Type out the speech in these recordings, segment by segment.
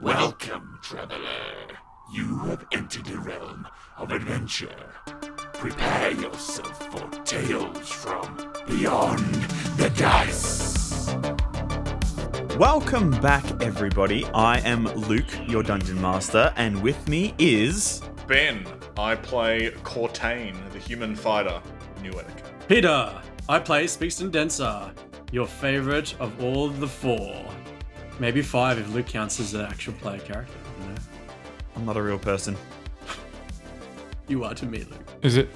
Welcome, traveler. You have entered the realm of adventure. Prepare yourself for tales from beyond the dice. Welcome back, everybody. I am Luke, your dungeon master, and with me is. Ben, I play Cortain, the human fighter, New Etika. Peter, I play Spigston Denser, your favorite of all the four. Maybe five if Luke counts as an actual player character. You, know? I'm not a real person. you are to me, Luke. Is it?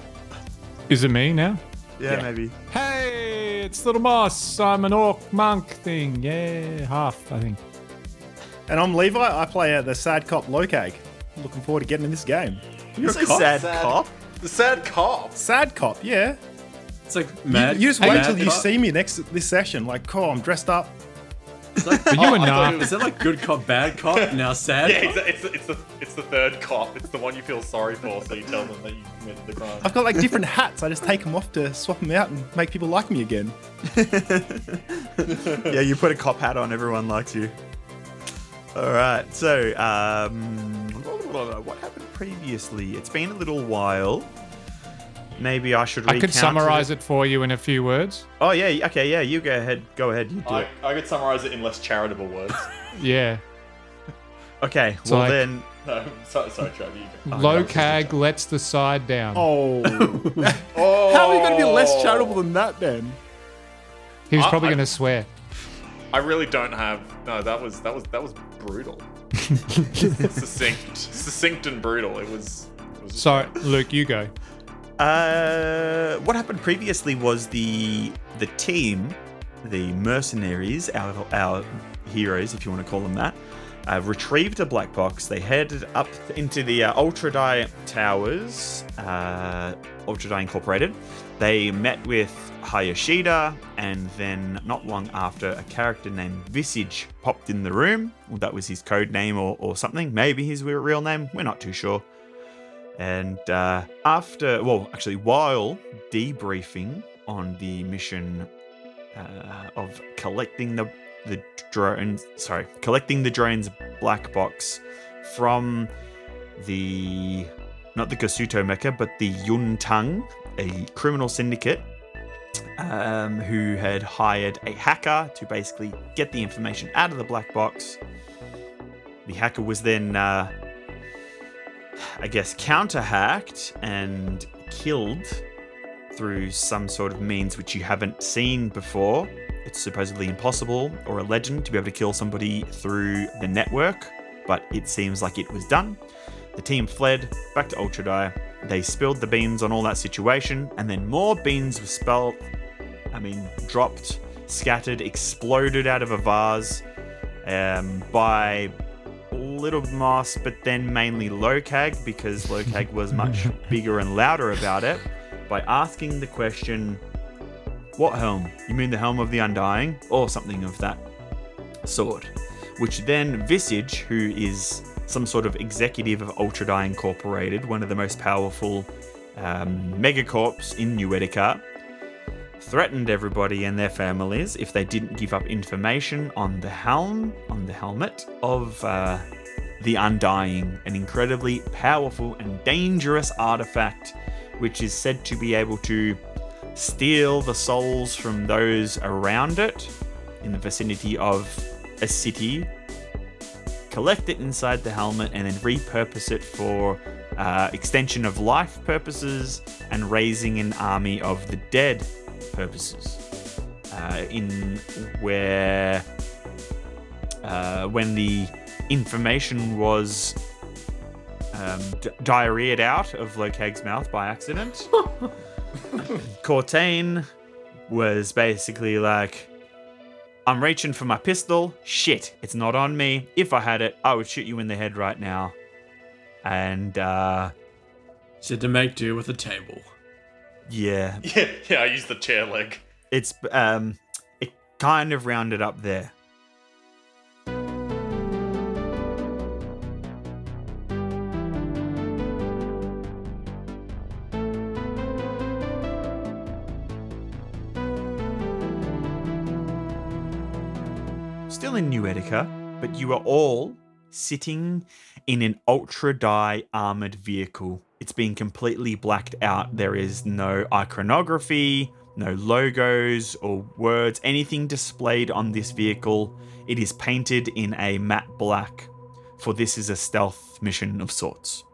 Is it me now? Yeah, maybe. Hey, it's Little Moss. I'm an orc monk thing. Yeah, half I think. And I'm Levi. I play uh, the sad cop Lokag. Looking forward to getting in this game. You're a sad, cop. The sad cop. Sad cop, yeah. It's like You, mad. you just wait mad till you cop. see me next this session. Like, cool, I'm dressed up. It's like, But you oh, and I thought Narf- it- Is that like good cop, bad cop? Now sad Yeah, cop? it's, it's, it's, the, it's the third cop. It's the one you feel sorry for, so you tell them that you committed the crime. I've got like different hats. I just take them off to swap them out and make people like me again. yeah, you put a cop hat on, everyone likes you. All right, so um, what happened previously? It's been a little while. Maybe I should. I could summarize it for you in a few words. Oh yeah, okay, yeah. You go ahead. Go ahead. You do I, it. I could summarize it in less charitable words. Yeah. Okay. So, well like- then, no, sorry, sorry, Trav, you go. Oh, Lokag lets the side down. Oh. Oh, How are you going to be less charitable than that then? he was I- probably going to swear. I really don't have. No, that was that was that was brutal. succinct, succinct and brutal. It was. It was So, Luke, you go. Uh, what happened previously was the the team, the mercenaries, our our heroes, if you want to call them that, uh, retrieved a black box. They headed up into the uh, Ultra Die Towers, uh, Ultra Die Incorporated. They met with Hayashida, and then not long after, a character named Visage popped in the room. Well, that was his code name or, or something. Maybe his real name. We're not too sure. And uh, after, well, actually, while debriefing on the mission uh, of collecting the the drone, sorry, collecting the drone's black box from the not the Gasuto Mecha, but the Yuntang, a criminal syndicate um, who had hired a hacker to basically get the information out of the black box. The hacker was then. Uh, I guess, counterhacked and killed through some sort of means which you haven't seen before. It's supposedly impossible or a legend to be able to kill somebody through the network, but it seems like it was done. The team fled back to Ultra Die. They spilled the beans on all that situation, and then more beans were spelled, I mean, dropped, scattered, exploded out of a vase um, by Little Moss, but then mainly Locag because Locag was much bigger and louder about it by asking the question, What helm? You mean the helm of the Undying? Or something of that sort. Which then Visage, who is some sort of executive of Ultra Die Incorporated, one of the most powerful um, megacorps in New Etika, threatened everybody and their families if they didn't give up information on the helm, on the helmet of uh, the Undying, an incredibly powerful and dangerous artifact which is said to be able to steal the souls from those around it in the vicinity of a city, collect it inside the helmet, and then repurpose it for uh, extension of life purposes and raising an army of the dead purposes. Uh, in where uh, when the information was um, d- diarrheaed out of Locag's mouth by accident, Cortain was basically like, I'm reaching for my pistol. Shit, it's not on me. If I had it, I would shoot you in the head right now. And, uh, She had to make do with a table. yeah, Yeah, yeah. I used the chair leg. it's, um, it kind of rounded up there. In New Etika, but you are all sitting in an ultra die armored vehicle. It's been completely blacked out. There is no iconography, no logos or words, anything displayed on this vehicle. It is painted in a matte black, for this is a stealth mission of sorts.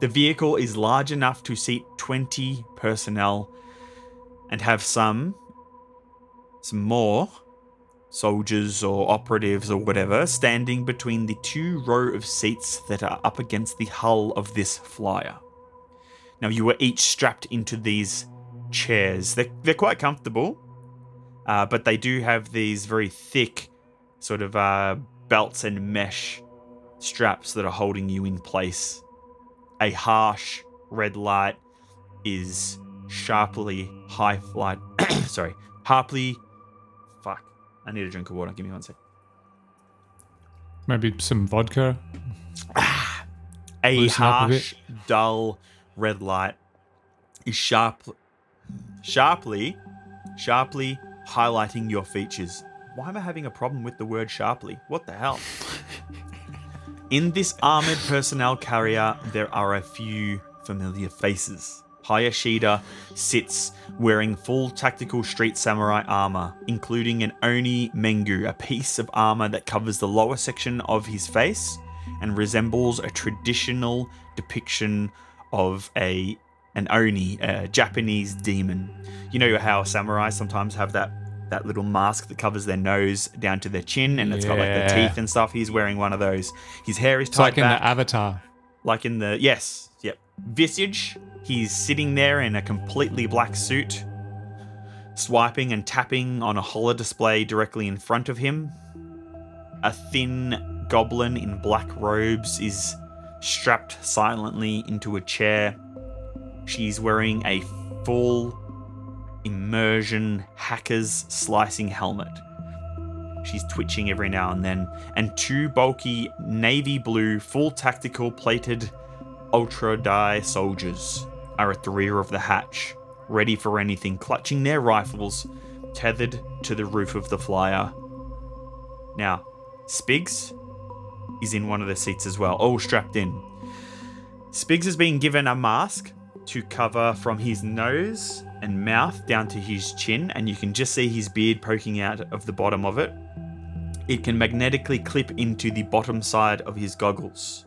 The vehicle is large enough to seat 20 personnel and have some, some more soldiers or operatives or whatever standing between the two row of seats that are up against the hull of this flyer. Now, you are each strapped into these chairs. They're, they're quite comfortable, uh, but they do have these very thick sort of uh, belts and mesh straps that are holding you in place. A harsh red light is sharply high flight. sorry, sharply. I need a drink of water. Give me one sec. Maybe some vodka. Ah, a Loosen up a harsh, dull red light is sharp, sharply, sharply highlighting your features. Why am I having a problem with the word sharply? What the hell? In this armored personnel carrier, there are a few familiar faces. Hayashida sits wearing full tactical street samurai armor, including an Oni Mengu, a piece of armor that covers the lower section of his face and resembles a traditional depiction of a an Oni, a Japanese demon. You know how samurai sometimes have that that little mask that covers their nose down to their chin and it's got like the teeth and stuff. He's wearing one of those. His hair is It's tied like in the Avatar. like in the yes, yep. Visage, he's sitting there in a completely black suit, swiping and tapping on a holo display directly in front of him. A thin goblin in black robes is strapped silently into a chair. She's wearing a full immersion hacker's slicing helmet. She's twitching every now and then, and two bulky navy blue, full tactical plated ultra die soldiers are at the rear of the hatch, ready for anything, clutching their rifles, tethered to the roof of the flyer. Now, Spigs is in one of the seats as well, all strapped in. Spigs has been given a mask to cover from his nose and mouth down to his chin, and you can just see his beard poking out of the bottom of it. It can magnetically clip into the bottom side of his goggles.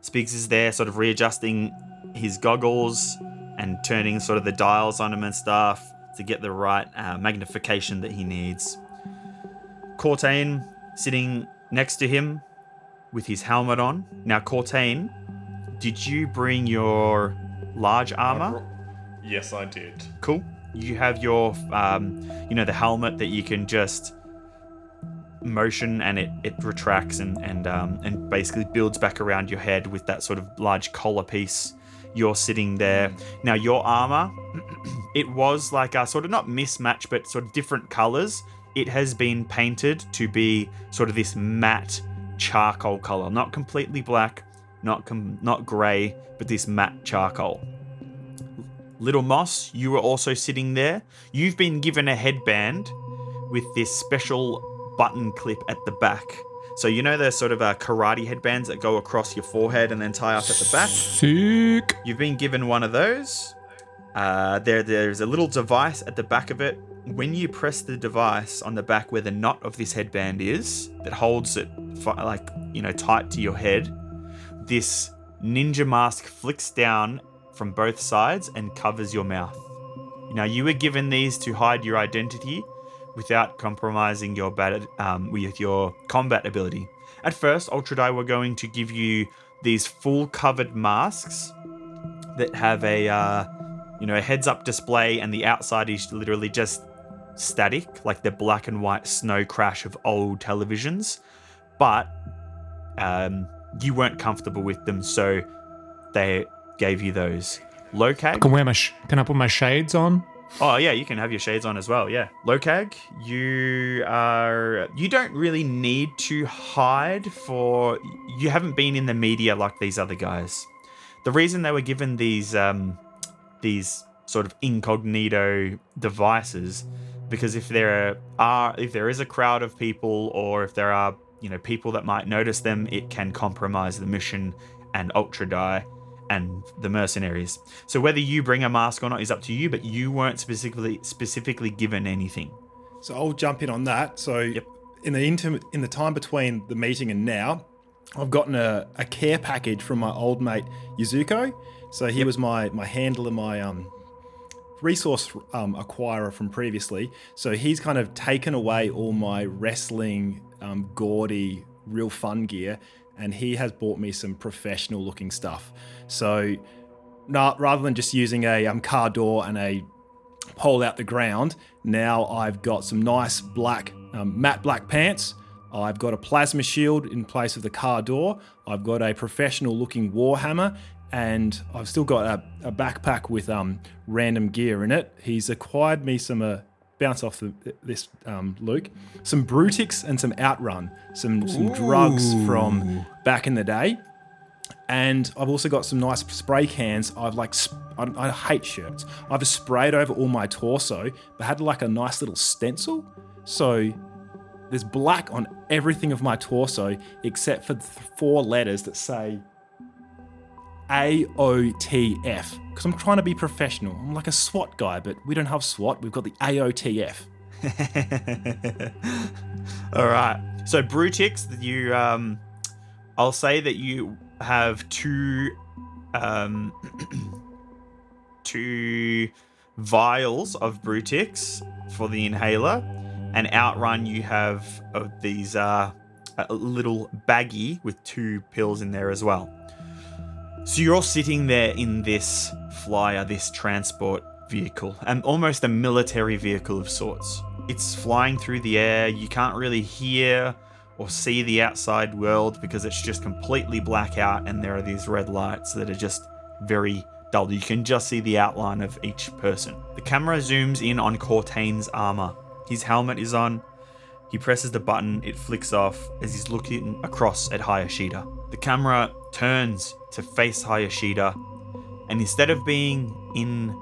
Spigs is there, sort of readjusting his goggles and turning sort of the dials on him and stuff to get the right uh, magnification that he needs. Cortain sitting next to him with his helmet on. Now, Cortain, did you bring your large armor? Yes, I did. Cool. You have your, um, you know, the helmet that you can just motion and it, it retracts and and um, and basically builds back around your head with that sort of large collar piece. You're sitting there mm. now. Your armor, it was like a sort of not mismatch, but sort of different colors. It has been painted to be sort of this matte charcoal color, not completely black, not com- not grey, but this matte charcoal. Little Moss, you were also sitting there. You've been given a headband with this special button clip at the back. So you know the sort of uh, karate headbands that go across your forehead and then tie up at the back. Sick. You've been given one of those. Uh, there, there's a little device at the back of it. When you press the device on the back where the knot of this headband is, that holds it like you know tight to your head, this ninja mask flicks down from both sides and covers your mouth. Now you were given these to hide your identity without compromising your bat- um, with your combat ability. At first, Ultra Die were going to give you these full covered masks that have a uh, you know a heads up display, and the outside is literally just static, like the black and white snow crash of old televisions. But um, you weren't comfortable with them, so they gave you those. Locag. Can wear my sh- Can I put my shades on? Oh yeah, you can have your shades on as well. Yeah, Locag, you are you don't really need to hide for you haven't been in the media like these other guys. The reason they were given these um, these sort of incognito devices because if there are if there is a crowd of people or if there are you know people that might notice them. It can compromise the mission and Ultra Die and the mercenaries. So whether you bring a mask or not is up to you, but you weren't specifically specifically given anything. So I'll jump in on that. So in the inter- in the time between the meeting and now, I've gotten a, a care package from my old mate Yuzuko. So he was my my handler, my um resource um, acquirer from previously. So he's kind of taken away all my wrestling, um, gaudy, real fun gear, and he has bought me some professional looking stuff. So not, rather than just using a um, car door and a pole out the ground, now I've got some nice black, um, matte black pants. I've got a plasma shield in place of the car door. I've got a professional looking warhammer and I've still got a, a backpack with um, random gear in it. He's acquired me some uh, bounce off the, this um, Luke, some Brutix and some Outrun, some some drugs from back in the day, and I've also got some nice spray cans. I've like sp- I, I hate shirts. I've sprayed over all my torso, but had like a nice little stencil, so. There's black on everything of my torso except for the four letters that say AOTF because I'm trying to be professional. I'm like a SWAT guy, but we don't have SWAT. We've got the AOTF. All right. So Brutix, you um, I'll say that you have two um, two vials of Brutix for the inhaler, and Outrun you have of these uh, a little baggie with two pills in there as well. So you're all sitting there in this flyer, this transport vehicle, and almost a military vehicle of sorts. It's flying through the air. You can't really hear or see the outside world because it's just completely black out, and there are these red lights that are just very dull. You can just see the outline of each person. The camera zooms in on Cortain's armor. His helmet is on. He presses the button, it flicks off as he's looking across at Hayashida. The camera turns to face Hayashida, and instead of being in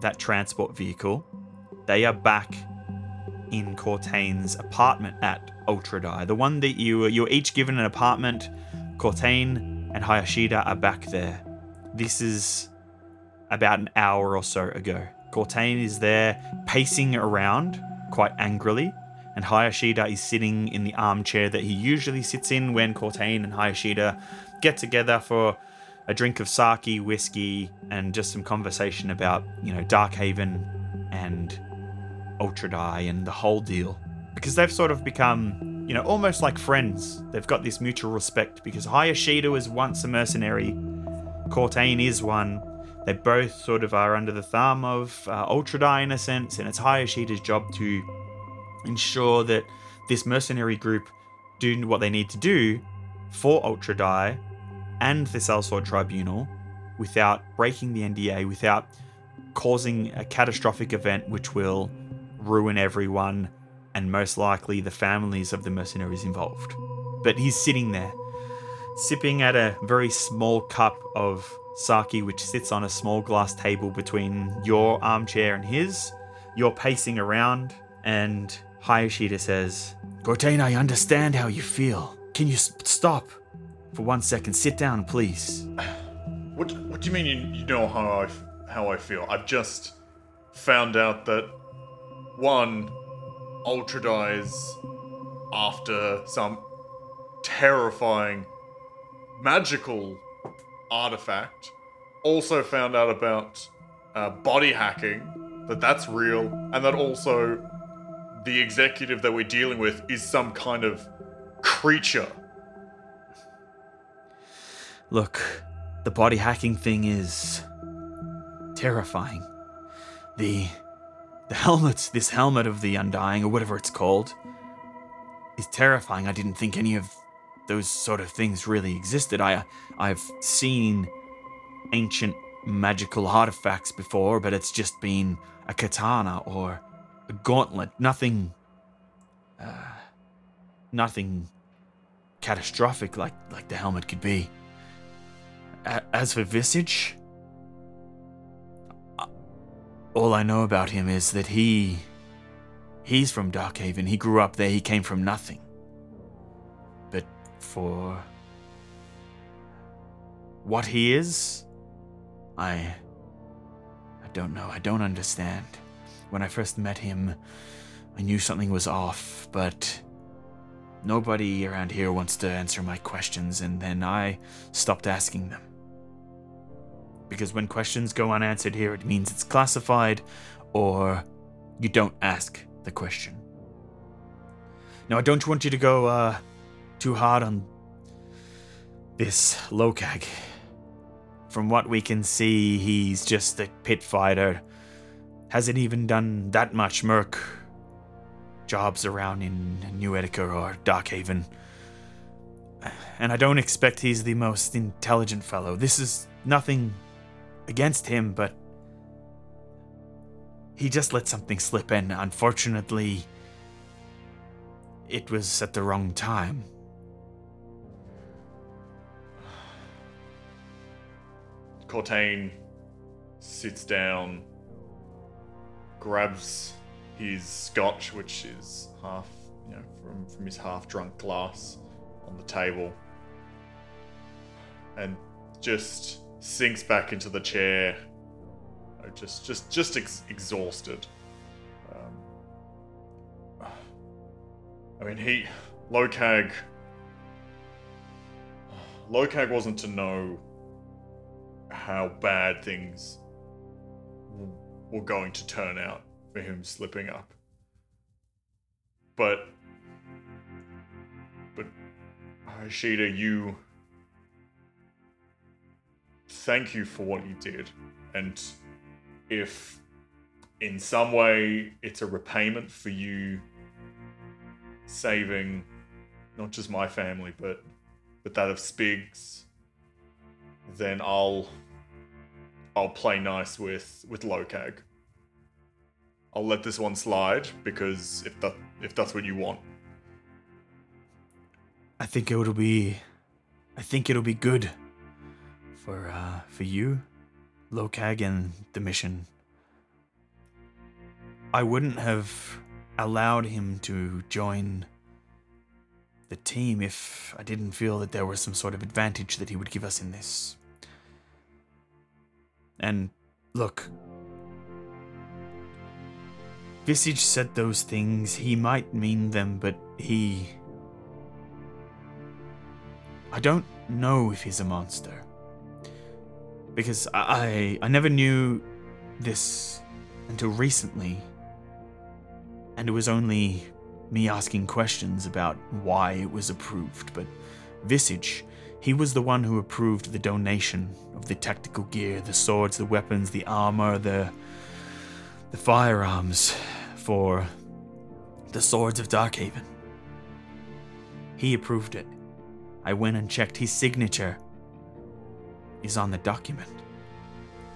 that transport vehicle, they are back in Cortain's apartment at Ultra Die. The one that you were, you were each given an apartment. Cortain and Hayashida are back there. This is about an hour or so ago. Cortain is there pacing around quite angrily, and Hayashida is sitting in the armchair that he usually sits in when Cortain and Hayashida get together for a drink of sake, whiskey, and just some conversation about, you know, Darkhaven and Ultra Die and the whole deal. Because they've sort of become, you know, almost like friends. They've got this mutual respect because Hayashida was once a mercenary, Cortain is one. They both sort of are under the thumb of uh, Ultra Die in a sense, and it's Hayashida's job to ensure that this mercenary group do what they need to do for Ultra Die and the Sellsword Tribunal without breaking the NDA, without causing a catastrophic event which will ruin everyone and most likely the families of the mercenaries involved. But he's sitting there, sipping at a very small cup of sake, which sits on a small glass table between your armchair and his. You're pacing around, and Hayashida says, Cortain, I understand how you feel. Can you s- stop for one second? Sit down, please. What, what do you mean you, you know how I, f- how I feel? I've just found out that one, Ultra dies after some terrifying magical artifact. Also found out about uh, body hacking, that that's real, and that also the executive that we're dealing with is some kind of creature. Look, the body hacking thing is terrifying. The the helmet, this helmet of the undying or whatever it's called, is terrifying. I didn't think any of those sort of things really existed. I I've seen ancient magical artifacts before, but it's just been a katana or a gauntlet. Nothing uh, nothing catastrophic like like the helmet could be. A- As for Visage, uh, all I know about him is that he. He's from Darkhaven. He grew up there. He came from nothing. But for what he is, I. I don't know. I don't understand. When I first met him, I knew something was off, but nobody around here wants to answer my questions, and then I stopped asking them. Because when questions go unanswered here, it means it's classified, or you don't ask the question. Now, I don't want you to go uh, too hard on this Lokag. From what we can see, he's just a pit fighter. Hasn't even done that much merc jobs around in New Etika or Darkhaven. And I don't expect he's the most intelligent fellow. This is nothing against him, but he just let something slip in. Unfortunately, it was at the wrong time. Cortain sits down, grabs his scotch, which is half, you know, from, from his half drunk glass on the table, and just sinks back into the chair, uh, just just just ex- exhausted. Um, I mean, he Lokag. Lokag wasn't to know how bad things were going to turn out for him slipping up. But, but, Ashida, you thank you for what you did. And if in some way it's a repayment for you saving not just my family, but but that of Spigs, then I'll I'll play nice with with Lokag. I'll let this one slide because if that if that's what you want. I think it'll be I think it'll be good for uh for you, Lokag and the mission. I wouldn't have allowed him to join the team if I didn't feel that there was some sort of advantage that he would give us in this. And look, Visage said those things. He might mean them, but he. I don't know if he's a monster. Because I, I, never knew this until recently. And it was only me asking questions about why it was approved. But Visage, he was the one who approved the donation of the tactical gear, the swords, the weapons, the armor, the the firearms for the swords of Darkhaven. He approved it. I went and checked his signature is on the document.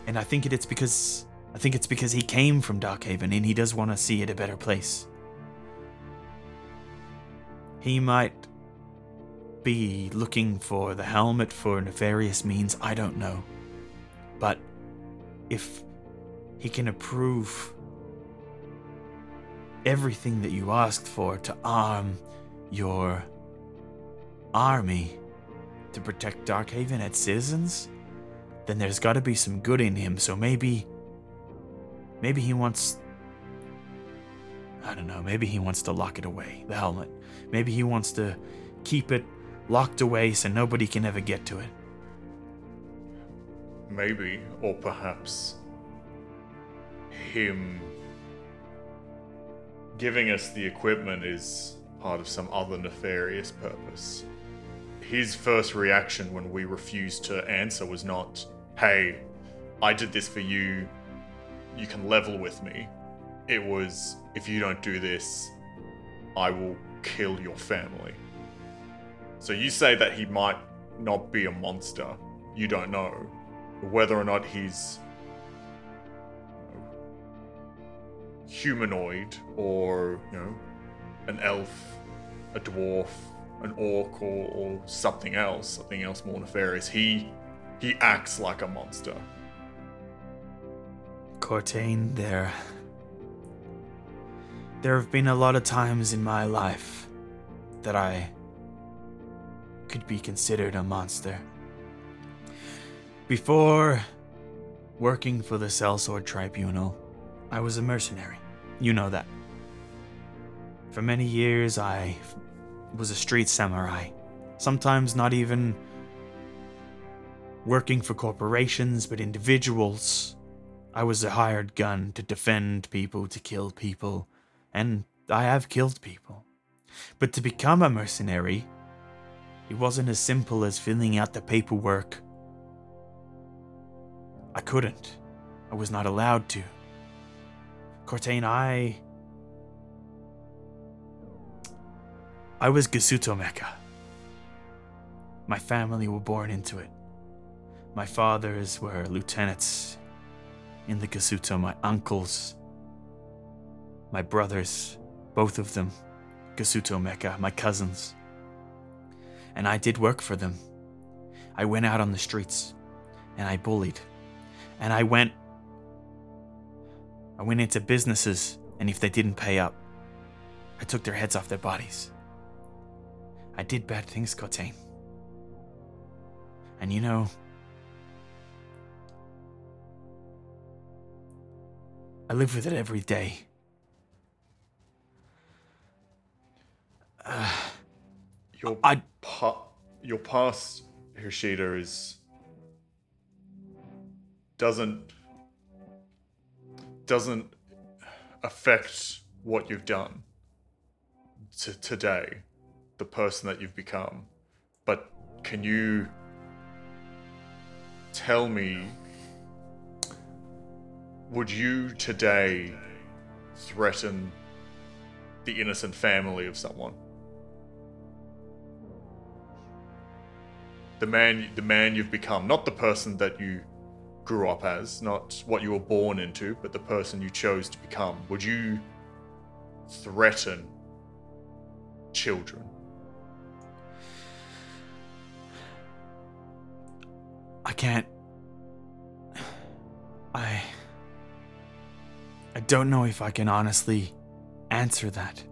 And I think it's because I think it's because he came from Darkhaven and he does want to see it a better place. He might be looking for the helmet for nefarious means, I don't know. But if he can approve everything that you asked for to arm your army to protect Darkhaven and its citizens, then there's got to be some good in him. So maybe, maybe he wants. I don't know. Maybe he wants to lock it away, the helmet. Maybe he wants to keep it locked away so nobody can ever get to it. Maybe, or perhaps him giving us the equipment is part of some other nefarious purpose. His first reaction when we refused to answer was not, hey, I did this for you, you can level with me. It was, if you don't do this, I will kill your family. So you say that he might not be a monster. You don't know whether or not he's humanoid or you know an elf, a dwarf, an orc, or, or something else, something else more nefarious. He he acts like a monster. Cortain, there. There have been a lot of times in my life that I could be considered a monster. Before working for the Sellsword Tribunal, I was a mercenary. You know that. For many years, I was a street samurai. Sometimes not even working for corporations, but individuals. I was a hired gun to defend people, to kill people, and I have killed people. But to become a mercenary, it wasn't as simple as filling out the paperwork. I couldn't. I was not allowed to. Cortain, I. I was Gasuto Mecha. My family were born into it. My fathers were lieutenants in the Gasuto, my uncles, my brothers, both of them, Gasuto Mecha, my cousins. And I did work for them. I went out on the streets and I bullied. And I went I went into businesses and if they didn't pay up, I took their heads off their bodies. I did bad things, Cortain. And you know, I live with it every day. Uh, Your I- pa- your past Hishida is doesn't doesn't affect what you've done to today, the person that you've become. But can you tell me would you today threaten the innocent family of someone? The man the man you've become not the person that you grew up as not what you were born into but the person you chose to become would you threaten children I can't. I. I don't know if I can honestly answer that.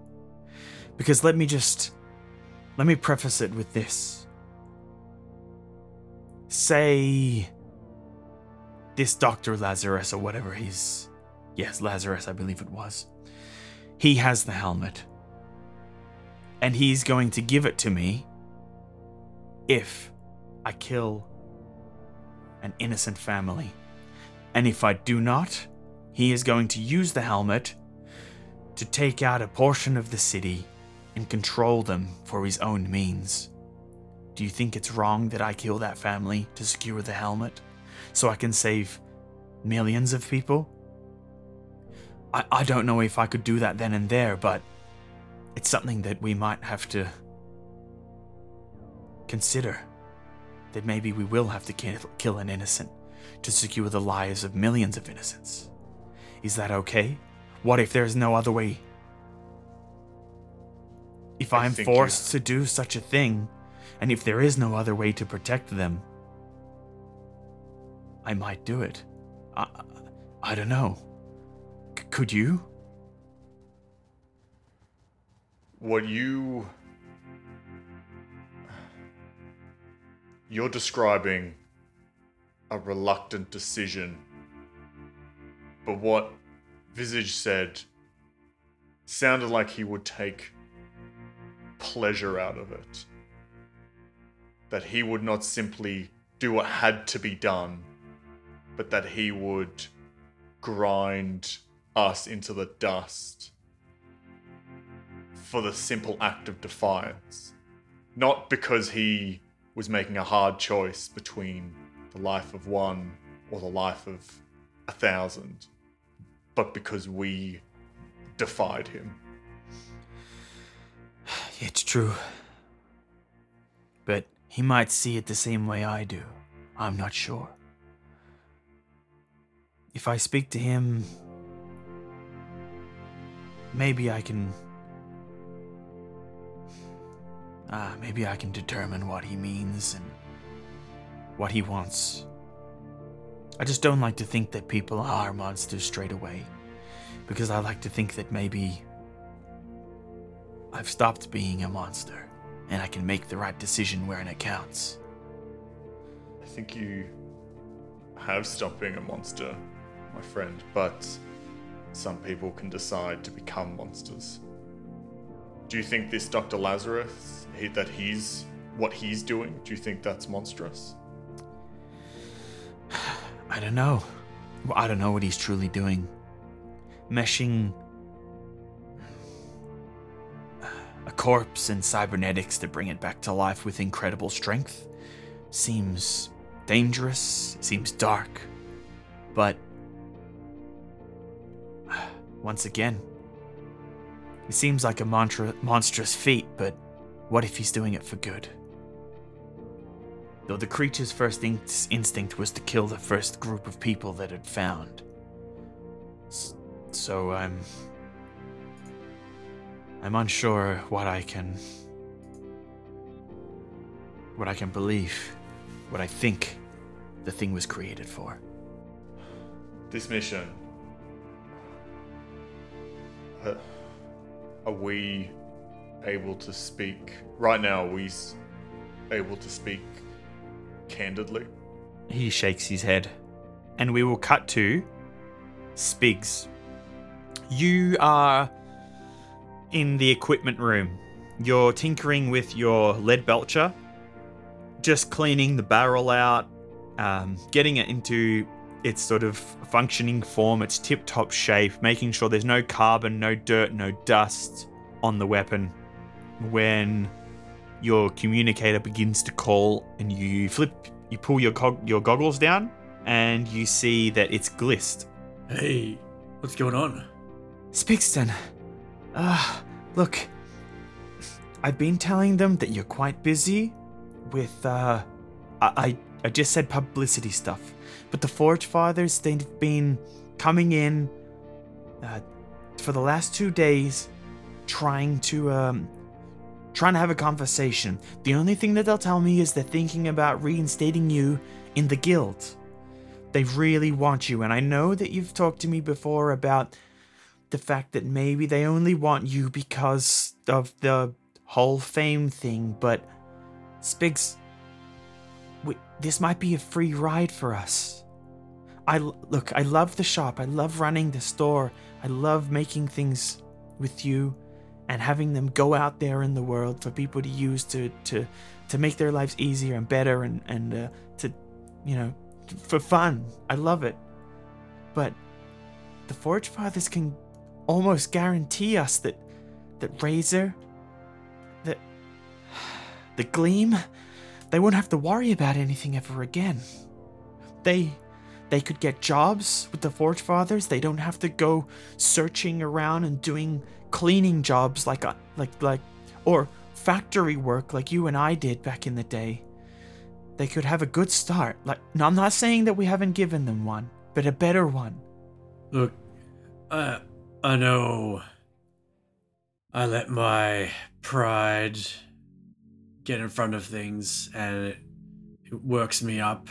Because let me just. Let me preface it with this. Say. This Dr. Lazarus, or whatever he's. Yes, Lazarus, I believe it was. He has the helmet. And he's going to give it to me if I kill an innocent family. And if I do not, he is going to use the helmet to take out a portion of the city and control them for his own means. Do you think it's wrong that I kill that family to secure the helmet so I can save millions of people? I, I don't know if I could do that then and there, but it's something that we might have to consider that maybe we will have to kill, kill an innocent to secure the lives of millions of innocents. Is that okay? What if there's no other way? If I you- forced to do such a thing, and if there is no other way to protect them, I might do it. I, I don't know. C- could you? what you you're describing a reluctant decision but what visage said sounded like he would take pleasure out of it that he would not simply do what had to be done but that he would grind us into the dust for the simple act of defiance. Not because he was making a hard choice between the life of one or the life of a thousand, but because we defied him. It's true. But he might see it the same way I do. I'm not sure. If I speak to him, maybe I can. Ah, maybe I can determine what he means and what he wants. I just don't like to think that people are monsters straight away. Because I like to think that maybe I've stopped being a monster and I can make the right decision wherein it counts. I think you have stopped being a monster, my friend, but some people can decide to become monsters. Do you think this Dr. Lazarus, he, that he's what he's doing, do you think that's monstrous? I don't know. I don't know what he's truly doing. Meshing corpse and cybernetics to bring it back to life with incredible strength seems dangerous, seems dark. But once again, it seems like a mantra- monstrous feat, but what if he's doing it for good? Though the creature's first in- instinct was to kill the first group of people that it found. So I'm. I'm unsure what I can. what I can believe, what I think the thing was created for. This mission. Uh, are we able to speak right now? Are we able to speak candidly? He shakes his head. And we will cut to Spigs. You are in the equipment room. You're tinkering with your lead belcher, just cleaning the barrel out, um, getting it into its sort of functioning form, its tip top shape, making sure there's no carbon, no dirt, no dust on the weapon. When your communicator begins to call and you flip you pull your cog- your goggles down and you see that it's glist Hey, what's going on? Spigston, uh, look, I've been telling them that you're quite busy with, uh, I, I, just said publicity stuff, but the Forge Fathers, they've been coming in, uh, for the last two days, trying to, um, trying to have a conversation. The only thing that they'll tell me is they're thinking about reinstating you in the guild. They really want you, and I know that you've talked to me before about the fact that maybe they only want you because of the whole fame thing, but Spigs, we, this might be a free ride for us. I look, I love the shop. I love running the store. I love making things with you and having them go out there in the world for people to use to to to make their lives easier and better and and uh, to you know for fun. I love it. But the Forge Fathers can almost guarantee us that that Razor, that the Gleam, they won't have to worry about anything ever again. They they could get jobs with the Forge Fathers. They don't have to go searching around and doing cleaning jobs like uh, like like or factory work like you and I did back in the day. They could have a good start. Like I'm not saying that we haven't given them one, but a better one. Look, I I know I let my pride get in front of things and it, it works me up.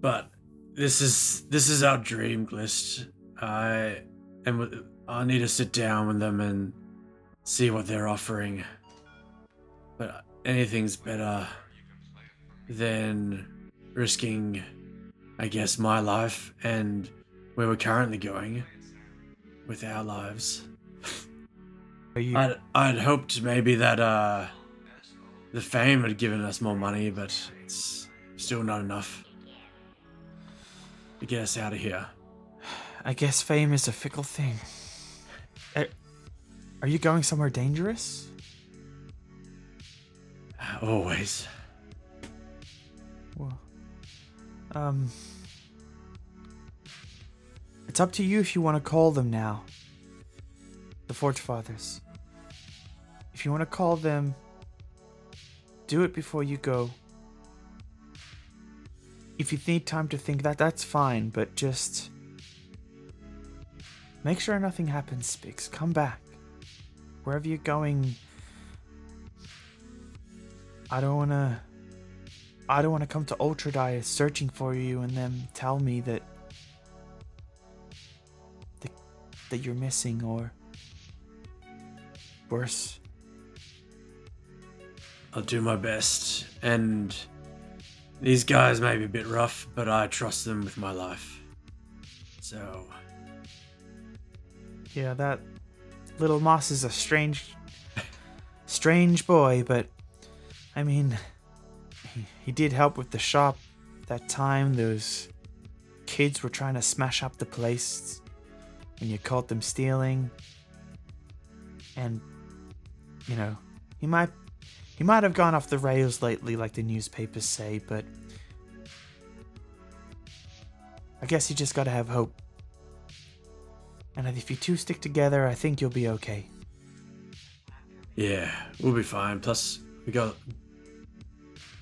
But this is this is our dream list. I and I need to sit down with them and see what they're offering. But anything's better than risking I guess my life and where we're currently going with our lives. You I'd, I'd hoped maybe that uh, the fame had given us more money, but it's still not enough to get us out of here. I guess fame is a fickle thing. Are, are you going somewhere dangerous? Always. Well, um, it's up to you if you want to call them now. The Forge Fathers. If you want to call them, do it before you go. If you need time to think that, that's fine, but just make sure nothing happens, Spigs. Come back. Wherever you're going, I don't want to. I don't want to come to Ultra Die searching for you and then tell me that, that you're missing or worse, I'll do my best. And these guys may be a bit rough, but I trust them with my life. So, Yeah, that little Moss is a strange, strange boy, but I mean, he, he did help with the shop that time. Those kids were trying to smash up the place when you caught them stealing. And, you know, he might. He might have gone off the rails lately, like the newspapers say, but I guess you just gotta have hope. And if you two stick together, I think you'll be okay. yeah, we'll be fine. Plus, we got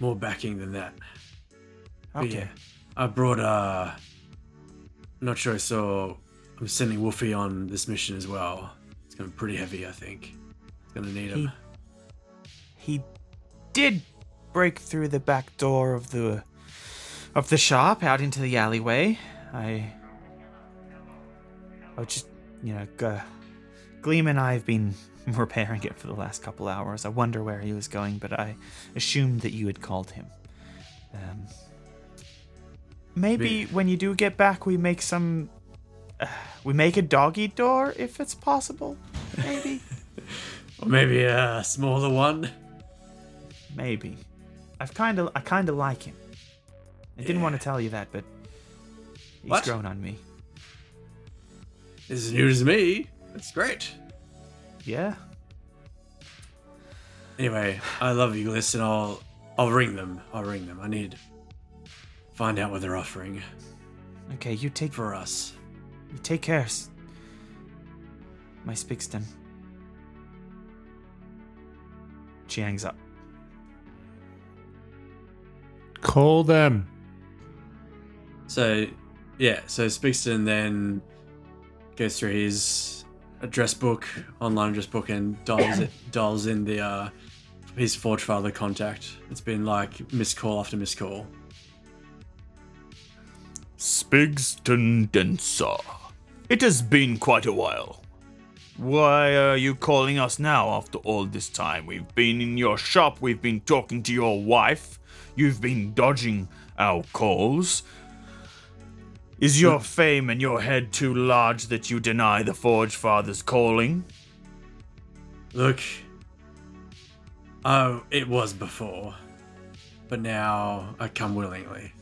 more backing than that. But Okay. yeah, I brought, uh, not sure I saw, I'm sending Wolfie on this mission as well. It's going to be pretty heavy, I think. It's going to need him. He did break through the back door of the of the shop out into the alleyway. I I just you know, G- Gleam and I have been repairing it for the last couple hours. I wonder where he was going, but I assumed that you had called him. Um, maybe Me- when you do get back, we make some. Uh, we make a doggy door if it's possible. Maybe. Or maybe a smaller one. Maybe. I've kind of I kind of like him. I didn't want to tell you that, but he's What? grown on me. This is news to me. That's great. Yeah. Anyway, I love you, Gliss, and I'll I'll ring them. I'll ring them. I need find out what they're offering Okay, you take for us. You take care. s- My Spigston. She hangs up. Call them. So, yeah. So Spigston then goes through his address book, online address book, and dials it, dials in the uh, his Forge Father contact. It's been like missed call after missed call. Spigston Denser. It has been quite a while. Why are you calling us now after all this time? We've been in your shop, we've been talking to your wife, you've been dodging our calls. Is your fame and your head too large that you deny the Forge Father's calling? Look, oh, it was before, but now I come willingly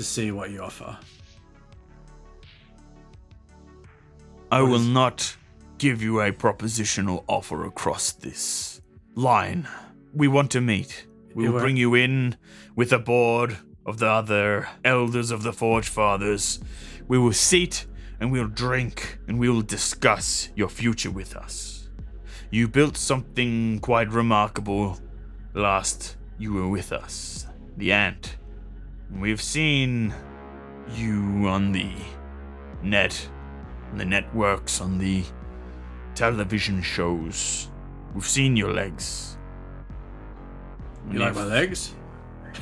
to see what you offer. I will not give you a propositional offer across this line. We want to meet. We will bring you in with a board of the other elders of the Forge Fathers. We will sit and we'll drink and we will discuss your future with us. You built something quite remarkable last you were with us, the ant. We've seen you on the net on the networks, on the television shows. We've seen your legs. You like my legs?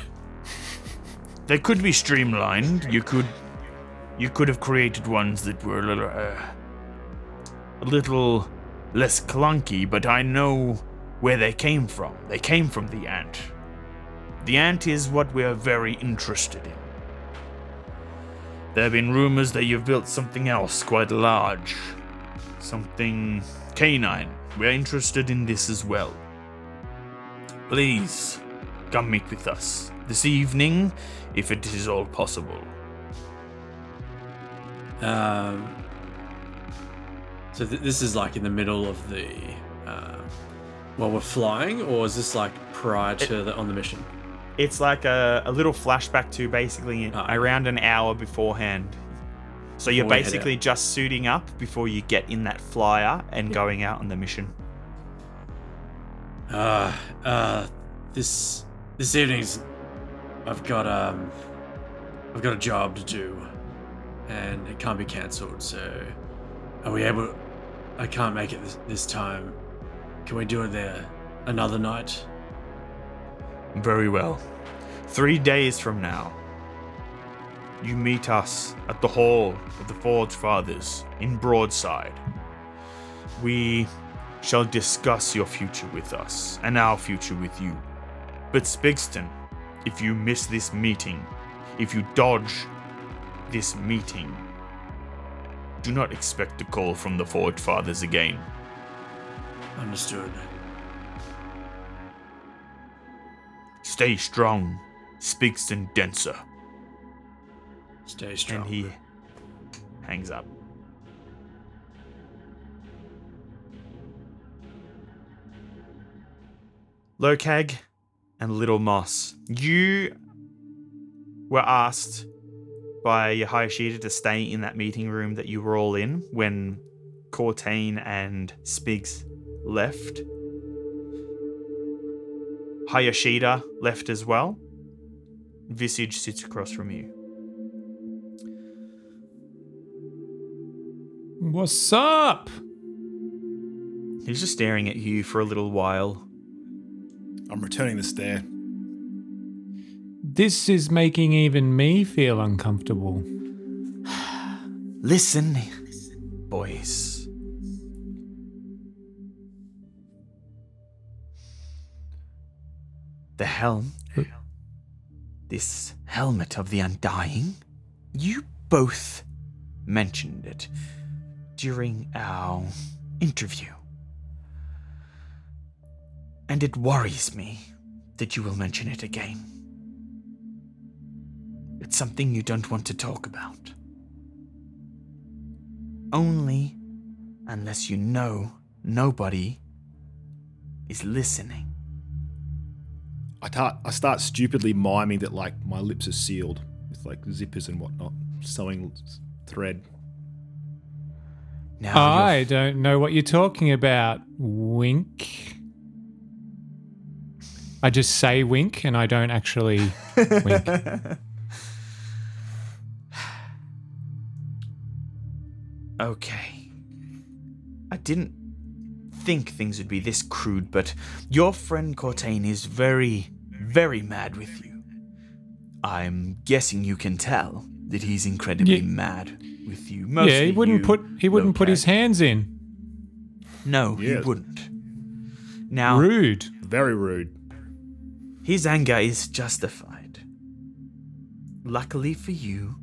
They could be streamlined. You could, you could have created ones that were a little, uh, a little less clunky. But I know where they came from. They came from the ant. The ant is what we are very interested in. There have been rumors that you've built something else quite large, something canine. We're interested in this as well. Please, come meet with us this evening, if it is all possible. Um, so th- this is like in the middle of the uh, while we're flying, or is this like prior to the on the mission? It's like a, a little flashback to basically Ah. around an hour beforehand. So you're Before we head basically just suiting up before you get in that flyer and going out on the mission. Uh, uh, this this evening's I've got um I've got a job to do, and it can't be cancelled. So, are we able? I can't make it this, this time. Can we do it there another night? Very well. Three days from now, You meet us at the Hall of the Forge Fathers in Broadside. We shall discuss your future with us and our future with you. But Spigston, if you miss this meeting, if you dodge this meeting, do not expect a call from the Forge Fathers again. Understood. Stay strong, Spigston Denser. Stay strong. And he hangs up. Lokag and Little Moss, you were asked by Hayashida to stay in that meeting room that you were all in when Cortain and Spigs left. Hayashida left as well. Visage sits across from you. What's up? He's just staring at you for a little while. I'm returning the stare. This is making even me feel uncomfortable. Listen, boys. The helm. This helmet of the Undying. You both mentioned it during our interview. And it worries me that you will mention it again. It's something you don't want to talk about. Only unless you know nobody is listening. I, ta- I start stupidly miming that like my lips are sealed with like zippers and whatnot, sewing thread. Now you're I don't know what you're talking about. Wink. I just say wink and I don't actually wink. Okay. I didn't think things would be this crude, but your friend Cortain is very, very mad with you. I'm guessing you can tell that he's incredibly Ye- mad with you. Mostly yeah, he wouldn't you, put he wouldn't put his hands in. No, Yes. he wouldn't. Now, Rude. Very rude. his anger is justified. Luckily for you,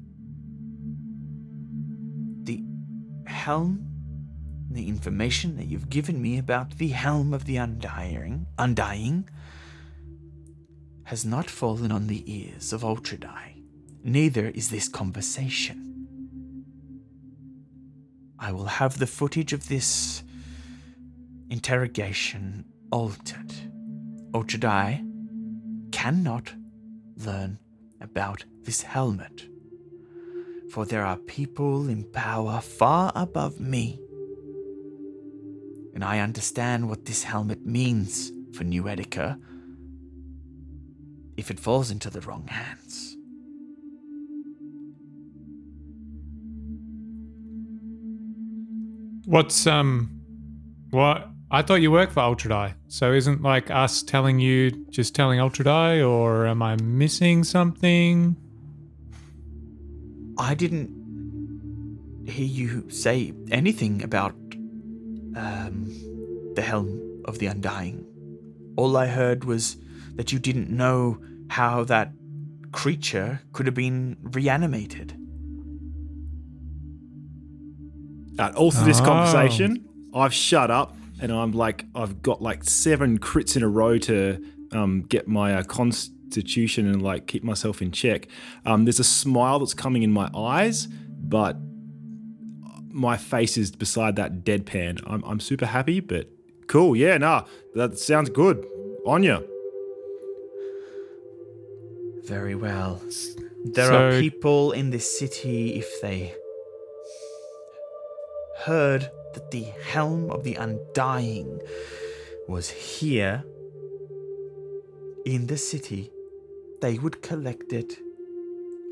the helm, the information that you've given me about the helm of the undying, undying, has not fallen on the ears of Ultra Die. Neither is this conversation. I will have the footage of this interrogation altered. Ultra Die cannot learn about this helmet. For there are people in power far above me. And I understand what this helmet means for New Etika if it falls into the wrong hands. What's um what I thought you worked for Ultra Die. So isn't like us telling you just telling Ultra Die or am I missing something? I didn't hear you say anything about um, the helm of the Undying. All I heard was that you didn't know how that creature could have been reanimated. Uh, all through this Oh. conversation, I've shut up and I'm like, I've got like seven crits in a row to um, get my uh, constitution and like keep myself in check. Um, there's a smile that's coming in my eyes, but my face is beside that deadpan. I'm, I'm super happy, but cool. Yeah, nah, that sounds good. On ya. Very well. There are people in this city, if they heard that the helm of the Undying was here in the city, they would collect it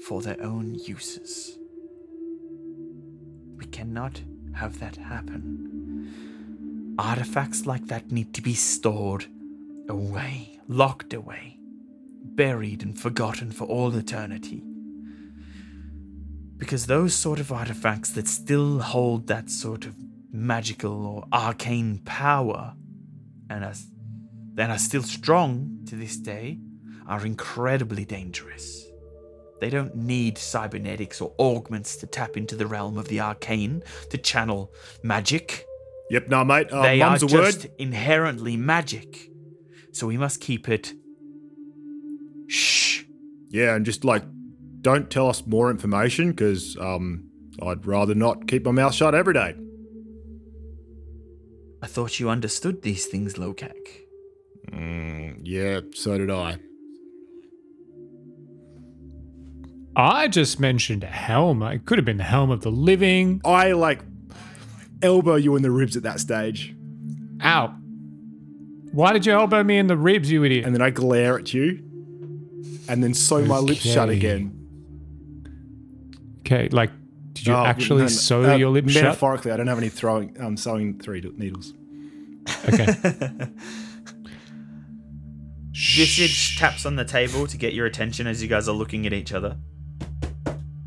for their own uses. Cannot have that happen. Artifacts like that need to be stored away, locked away buried and forgotten for all eternity. Because those sort of artifacts that still hold that sort of magical or arcane power and are, that are still strong to this day are incredibly dangerous. They don't need cybernetics or augments to tap into the realm of the arcane to channel magic. Yep, no, mate. Uh, they are just inherently magic. So we must keep it. Shh. Yeah, and just like, don't tell us more information because um, I'd rather not keep my mouth shut every day. I thought you understood these things, Lokag. Mm, yeah, so did I. I just mentioned a helm. It could have been the helm of the living. I like elbow you in the ribs at that stage, Ow. Why did you elbow me in the ribs, you idiot? and then I glare at you, and then sew my lips shut again. Okay, like, did you Oh, actually no, no, sew uh, your lips shut? Metaphorically, I don't have any throwing um, sewing three needles. Okay. Visage taps on the table to get your attention as you guys are looking at each other.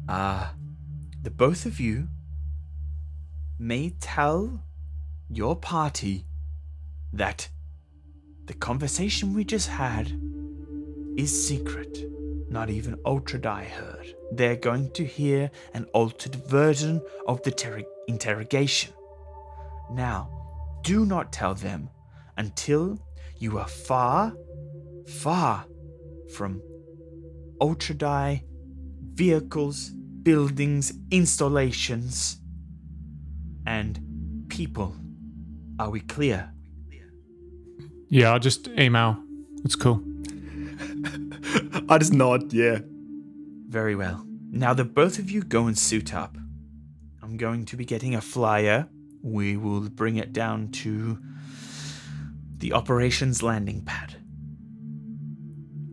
Ah, the both of you may tell your party that the conversation we just had is secret. Not even Ultra Die heard. They're going to hear an altered version of the ter- interrogation. Now, do not tell them until you are far, far from Ultra Die vehicles, buildings, installations, and people. Are we clear? yeah, I'll just email. It's cool. I just nod. Yeah. Very well. Now that both of you go and suit up, I'm going to be getting a flyer. We will bring it down to the operations landing pad.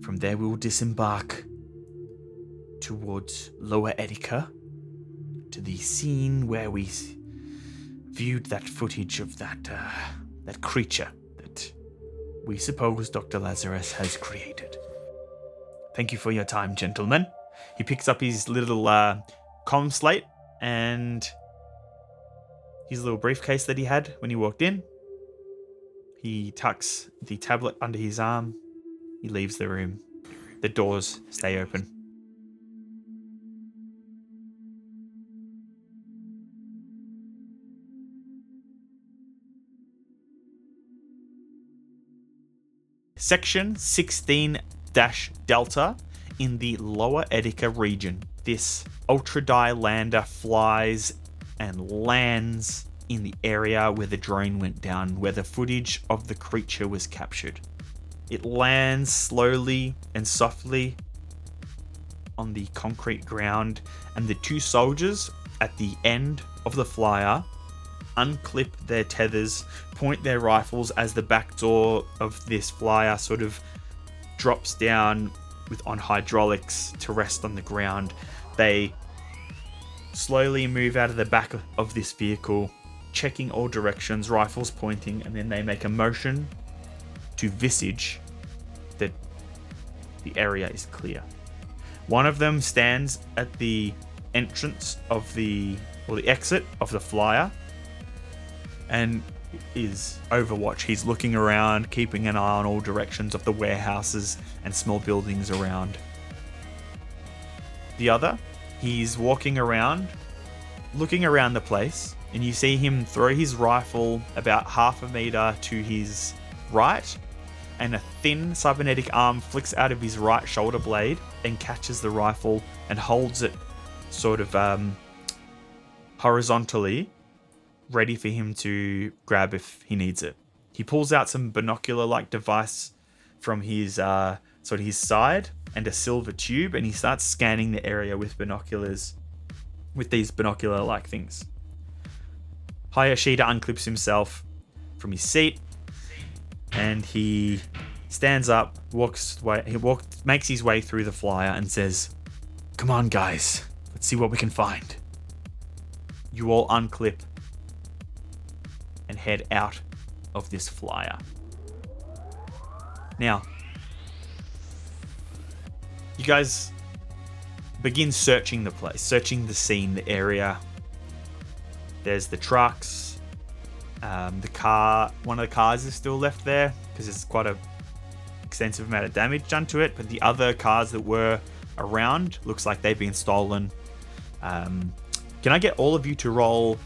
From there, we will disembark towards Lower Etika to the scene where we viewed that footage of that uh, that creature that we suppose Dr. Lazarus has created. Thank you for your time, gentlemen. He picks up his little uh, comm slate and his little briefcase that he had when he walked in. He tucks the tablet under his arm. He leaves the room. The doors stay open. Section 16 Delta in the lower Etika region. This Ultra Die lander flies and lands in the area where the drone went down, where the footage of the creature was captured. It lands slowly and softly on the concrete ground, and the two soldiers at the end of the flyer unclip their tethers, point their rifles as the back door of this flyer sort of drops down with on hydraulics to rest on the ground. They slowly move out of the back of this vehicle, checking all directions, rifles pointing, and then they make a motion to visage that the area is clear. One of them stands at the entrance of the or the exit of the flyer and is Overwatch. He's looking around, keeping an eye on all directions of the warehouses and small buildings around. The other, he's walking around, looking around the place, and you see him throw his rifle about half a meter to his right, and a thin cybernetic arm flicks out of his right shoulder blade and catches the rifle and holds it sort of um, horizontally ready for him to grab if he needs it. He pulls out some binocular like device from his uh, sort of his side and a silver tube and he starts scanning the area with binoculars with these binocular like things. Hayashida unclips himself from his seat and he stands up, walks way he walks makes his way through the flyer and says, Come on guys, let's see what we can find. You all unclip and head out of this flyer. Now, you guys begin searching the place, searching the scene, the area. There's the trucks, Um, the car, one of the cars is still left there because it's quite a extensive amount of damage done to it. But the other cars that were around looks like they've been stolen. Um, can I get all of you to roll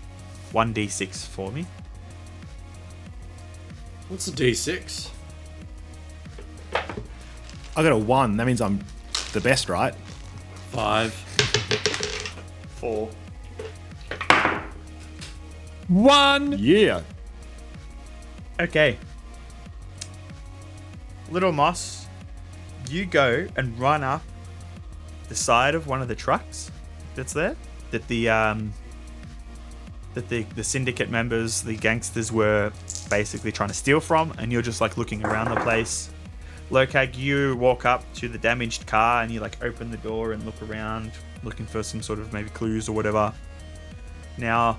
1d6 for me? What's the a D6? I got a one. That means I'm the best, right? Five. Four. One. Yeah. Okay. Little Moss, you go and run up the side of one of the trucks that's there that the um that the the syndicate members, the gangsters were basically trying to steal from and you're just like looking around the place. Lokag, you walk up to the damaged car and you like open the door and look around looking for some sort of maybe clues or whatever. Now,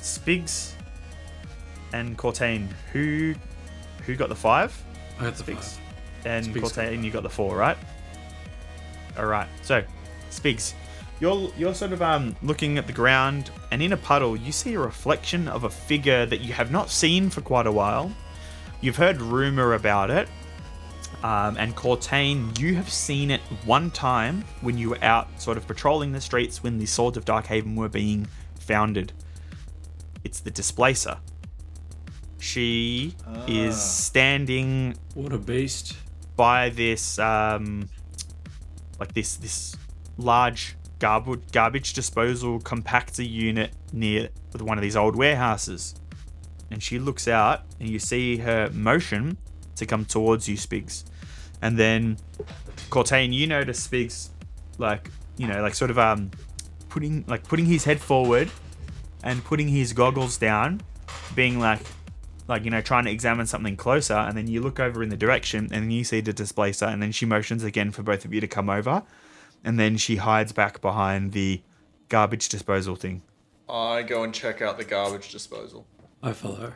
Spigs and Cortain, who who got the five? I got the Spigs. five. And Spigs Cortain, you got the four, right? All right. So, Spigs, you're you're sort of um looking at the ground, and in a puddle, you see a reflection of a figure that you have not seen for quite a while. You've heard rumor about it. Um, and Cortain, you have seen it one time when you were out sort of patrolling the streets when the Swords of Darkhaven were being founded. It's the Displacer. She is standing What a beast. by this um like this this large garbage disposal compactor unit near with one of these old warehouses. And she looks out and you see her motion to come towards you Spigs. And then Cortain you notice Spigs like you know like sort of um putting like putting his head forward and putting his goggles down being like like you know trying to examine something closer. And then you look over in the direction and you see the displacer. And then she motions again for both of you to come over and then she hides back behind the garbage disposal thing I go and check out the garbage disposal. I follow.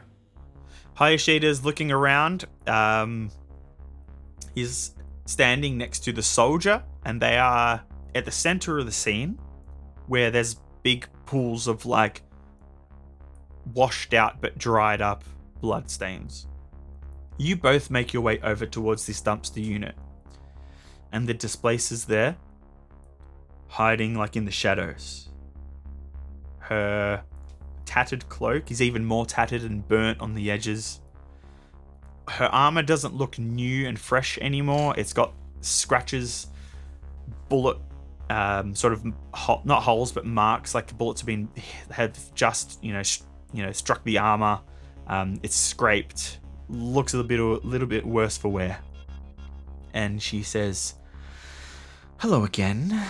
Hayashida's looking around um he's standing next to the soldier and they are at the center of the scene where there's big pools of like washed out but dried up blood stains. You both make your way over towards this dumpster unit. And the displacer's there, hiding like in the shadows. Her tattered cloak is even more tattered and burnt on the edges. Her armor doesn't look new and fresh anymore. It's got scratches, bullet, um, sort of ho- not holes but marks, like the bullets have been have just you know sh- you know struck the armor. Um, it's scraped, looks a little bit a little bit worse for wear. And she says, "Hello again.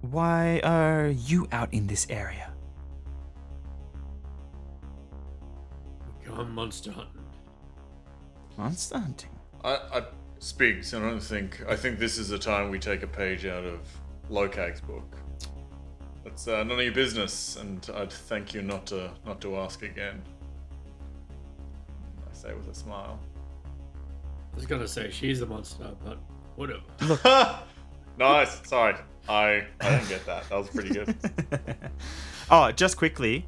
Why are you out in this area?" Come monster hunting. Monster hunting. I, I Spigs, I don't think. I think this is the time we take a page out of Lokag's book. That's uh, none of your business, and I'd thank you not to not to ask again. I say with a smile. I was gonna say she's the monster, but whatever. nice. Sorry, I I didn't get that. That was pretty good. Oh, just quickly,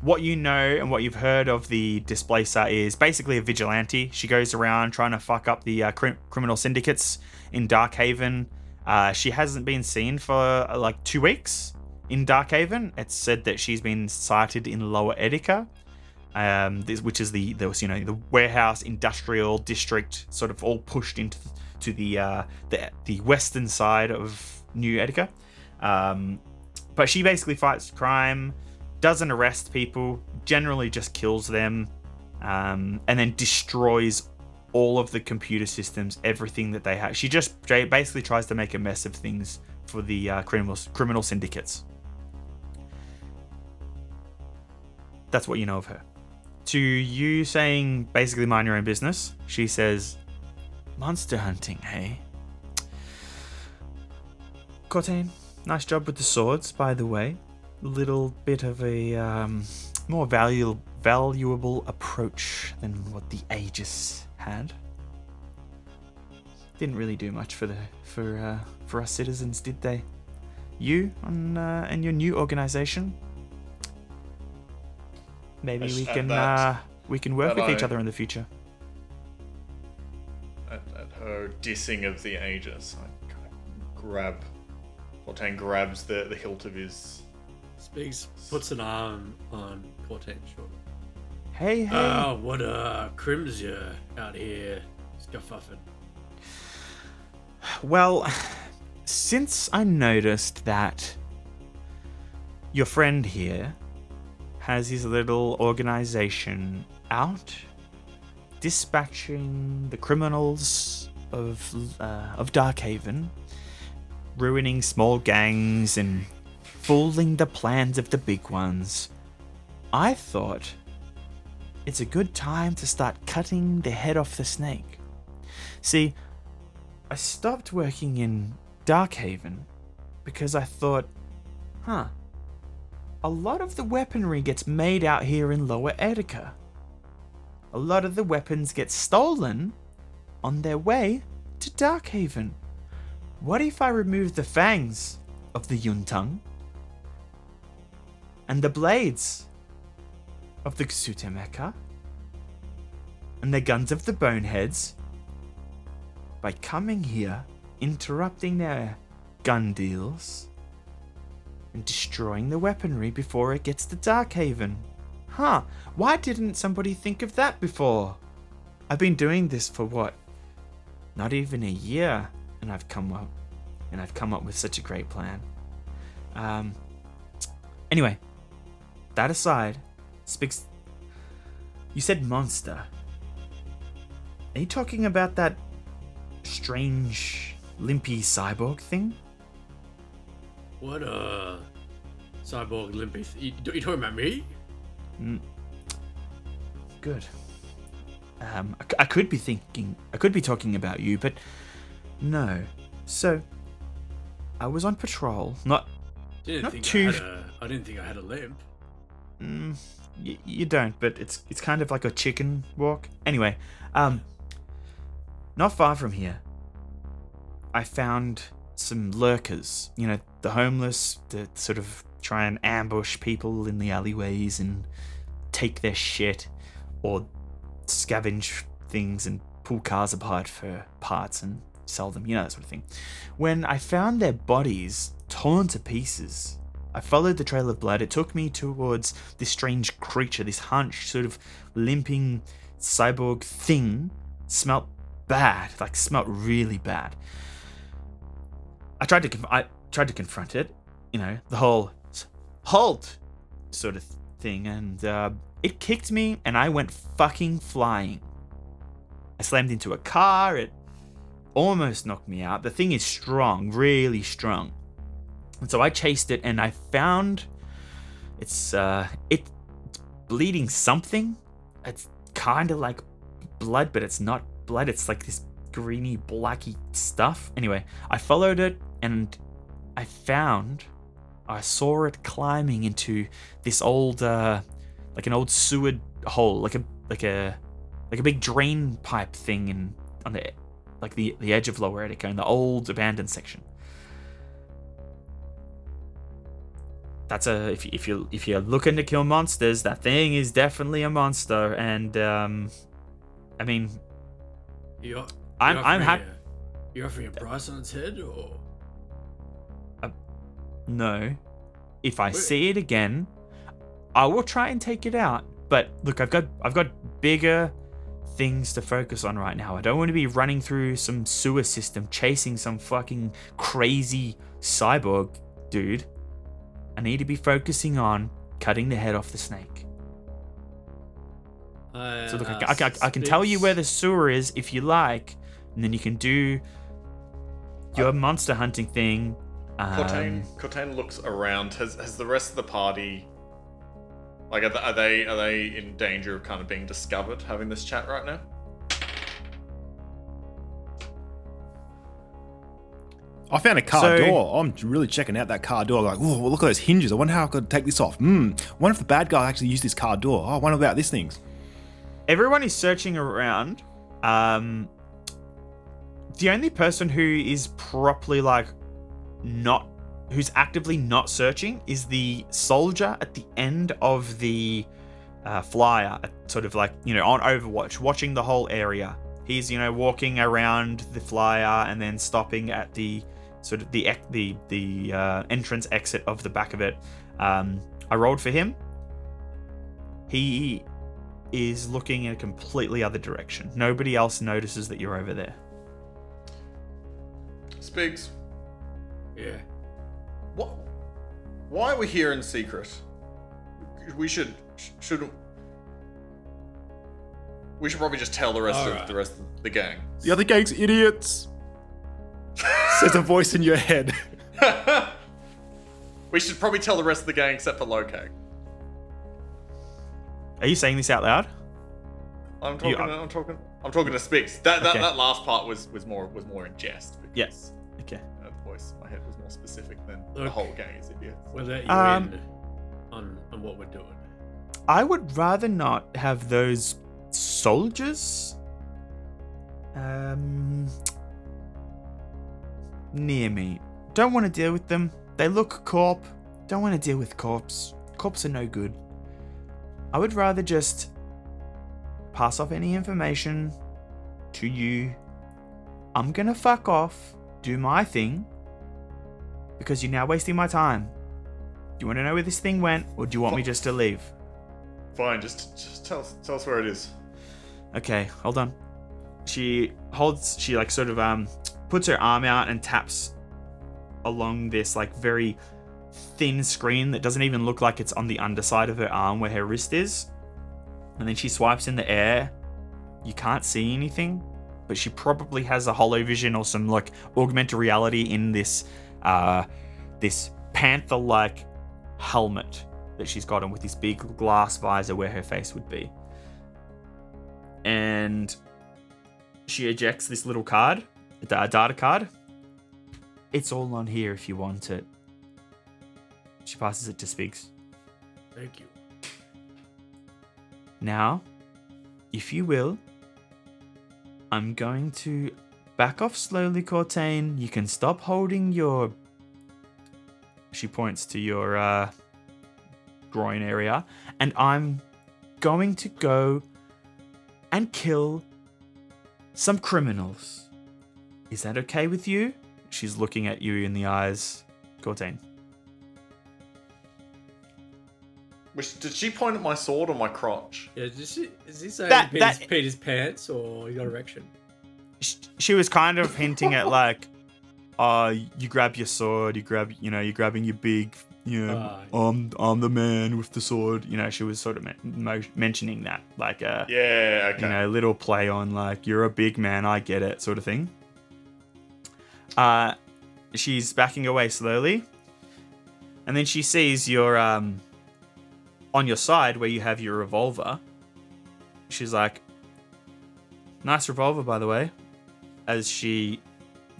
what you know and what you've heard of the Displacer is basically a vigilante. She goes around trying to fuck up the uh, crim- criminal syndicates in Darkhaven. Uh, she hasn't been seen for uh, like two weeks in Darkhaven. It's said that she's been sighted in Lower Etika, um, this, which is the, the you know the warehouse industrial district, sort of all pushed into to the uh, the the western side of New Etika. Um, but she basically fights crime, doesn't arrest people, generally just kills them, um, and then destroys all of the computer systems, everything that they have. She just basically tries to make a mess of things for the uh, criminal criminal syndicates. That's what you know of her. To you saying basically mind your own business, she says, "Monster hunting, hey." Cortain, nice job with the swords, by the way. Little bit of a um, more valuable valuable approach than what the Aegis had. Didn't really do much for the for uh, for us citizens, did they? You on uh, and your new organization. maybe we can uh, we can work with each other in the future. At, her dissing of the Aegis, I kind of grab. Cortain grabs the, the hilt of his. Spigs, puts an arm on Cortain's shoulder. Hey, hey. Oh, what a crims you out here scuffing? Well, since I noticed that your friend here has his little organization out dispatching the criminals of uh, of Darkhaven, ruining small gangs and fooling the plans of the big ones, I thought it's a good time to start cutting the head off the snake. See, I stopped working in Darkhaven because I thought, huh, a lot of the weaponry gets made out here in Lower Etika. A lot of the weapons get stolen on their way to Darkhaven. What if I remove the fangs of the Yuntung and the blades of the Xutemeka and the guns of the Boneheads by coming here, interrupting their gun deals, and destroying the weaponry before it gets to Darkhaven. Huh, why didn't somebody think of that before? I've been doing this for what? Not even a year, and I've come up and I've come up with such a great plan. Um anyway, that aside, Spigs you said monster. Are you talking about that strange, limpy cyborg thing? What a cyborg limpy? Th- you, you talking about me? Good. Um, I could be thinking, I could be talking about you, but no. So, I was on patrol. Not, Didn't Not think too- I had a. I didn't think I had a limp. mm, y- you don't, but it's it's kind of like a chicken walk. Anyway, um, not far from here, I found some lurkers. You know, the homeless that sort of try and ambush people in the alleyways and take their shit, or scavenge things and pull cars apart for parts and sell them. You know that sort of thing. When I found their bodies torn to pieces. I followed the trail of blood. It took me towards this strange creature, this hunched, sort of limping cyborg thing. Smelt bad, like smelt really bad. I tried to I tried to confront it, you know, the whole halt sort of thing, and uh, it kicked me, and I went fucking flying. I slammed into a car. It almost knocked me out. The thing is strong, really strong. And so I chased it and I found it's uh it, it's bleeding something. It's kind of like blood, but it's not blood. It's like this greeny blacky stuff. Anyway, I followed it and I found I saw it climbing into this old uh like an old sewer hole, like a like a like a big drain pipe thing in on the like the the edge of Lower Etika in the old abandoned section. That's a if if you if you're looking to kill monsters, that thing is definitely a monster, and um, I mean, you're I'm I'm happy. You offering a price on its head, or No, if I Wait. see it again, I will try and take it out. But look, I've got I've got bigger things to focus on right now. I don't want to be running through some sewer system chasing some fucking crazy cyborg dude. I need to be focusing on cutting the head off the snake. I, So look, I, uh, ca- I, ca- I can tell you where the sewer is if you like, and then you can do your monster hunting thing. Um, Cortain, Cortain looks around. Has has the rest of the party? Like, are they, are they are they in danger of kind of being discovered having this chat right now? I found a car So- door. I'm really checking out that car door. Like, oh, look at those hinges. I wonder how I could take this off. Hmm. Wonder if the bad guy actually used this car door. Oh, I wonder about these things. everyone is searching around. Um, the only person who is properly like not who's actively not searching is the soldier at the end of the uh, flyer, sort of like you know on Overwatch, watching the whole area. He's you know walking around the flyer and then stopping at the sort of the the the uh, entrance exit of the back of it. Um, I rolled for him. He is looking in a completely other direction. Nobody else notices that you're over there. Spigs, Yeah. What? Why are we here in secret? We should shouldn't. We should probably just tell the rest of Alright. the rest of the gang. The other gang's idiots. Says a voice in your head. we should probably tell the rest of the gang except for Lokag. Are you saying this out loud? I'm talking. You- I'm talking. I'm talking to Spigs. That that, Okay. that last part was was more was more in jest. Because, Yes. Okay. More specific than the whole gang is idiots. We'll let you Um, in on, on what we're doing. I would rather not have those soldiers um near me. Don't want to deal with them. They look corp. Don't want to deal with corps. Corps are no good. I would rather just pass off any information to you. I'm gonna fuck off, do my thing, because you're now wasting my time. Do you want to know where this thing went, or do you want me just to leave? Fine, just just tell us tell us where it is. Okay, hold on. She holds, she like sort of um puts her arm out and taps along this like very thin screen that doesn't even look like it's on the underside of her arm where her wrist is. And then she swipes in the air. You can't see anything, but she probably has a hollow vision or some like augmented reality in this uh this panther like helmet that she's got on with this big glass visor where her face would be and she ejects this little card, a data card. It's all on here if you want it. She passes it to Spigs. Thank you. Now, if you will, I'm going to back off slowly, Cortain. You can stop holding your. She points to your uh, groin area, and I'm going to go and kill some criminals. Is that okay with you? She's looking at you in the eyes, Cortain. Which, did she point at my sword or my crotch? Yeah, is he, is he saying That- Peter's, that- Peter's pants or you got erection? Sh- she was kind of hinting at like, uh, you grab your sword, you grab, you know, you're grabbing your big, you know, Ah. I'm, I'm the man with the sword. You know, she was sort of men- mo- mentioning that, like a, Yeah, okay. you know, little play on like, you're a big man, I get it, sort of thing. Uh, she's backing away slowly, and then she sees your, um, on your side where you have your revolver. She's like, nice revolver, by the way as she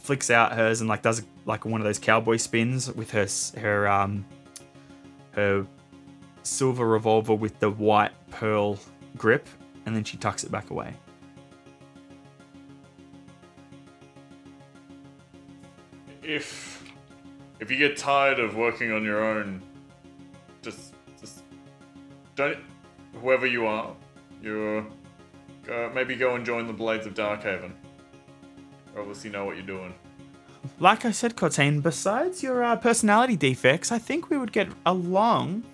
flicks out hers and like does like one of those cowboy spins with her her um her silver revolver with the white pearl grip and then she tucks it back away. if if you get tired of working on your own, just just don't. Whoever you are, you uh, maybe go and join the Blades of Darkhaven. You Obviously, know what you're doing. Like I said, Cortain, besides your uh, personality defects, I think we would get along.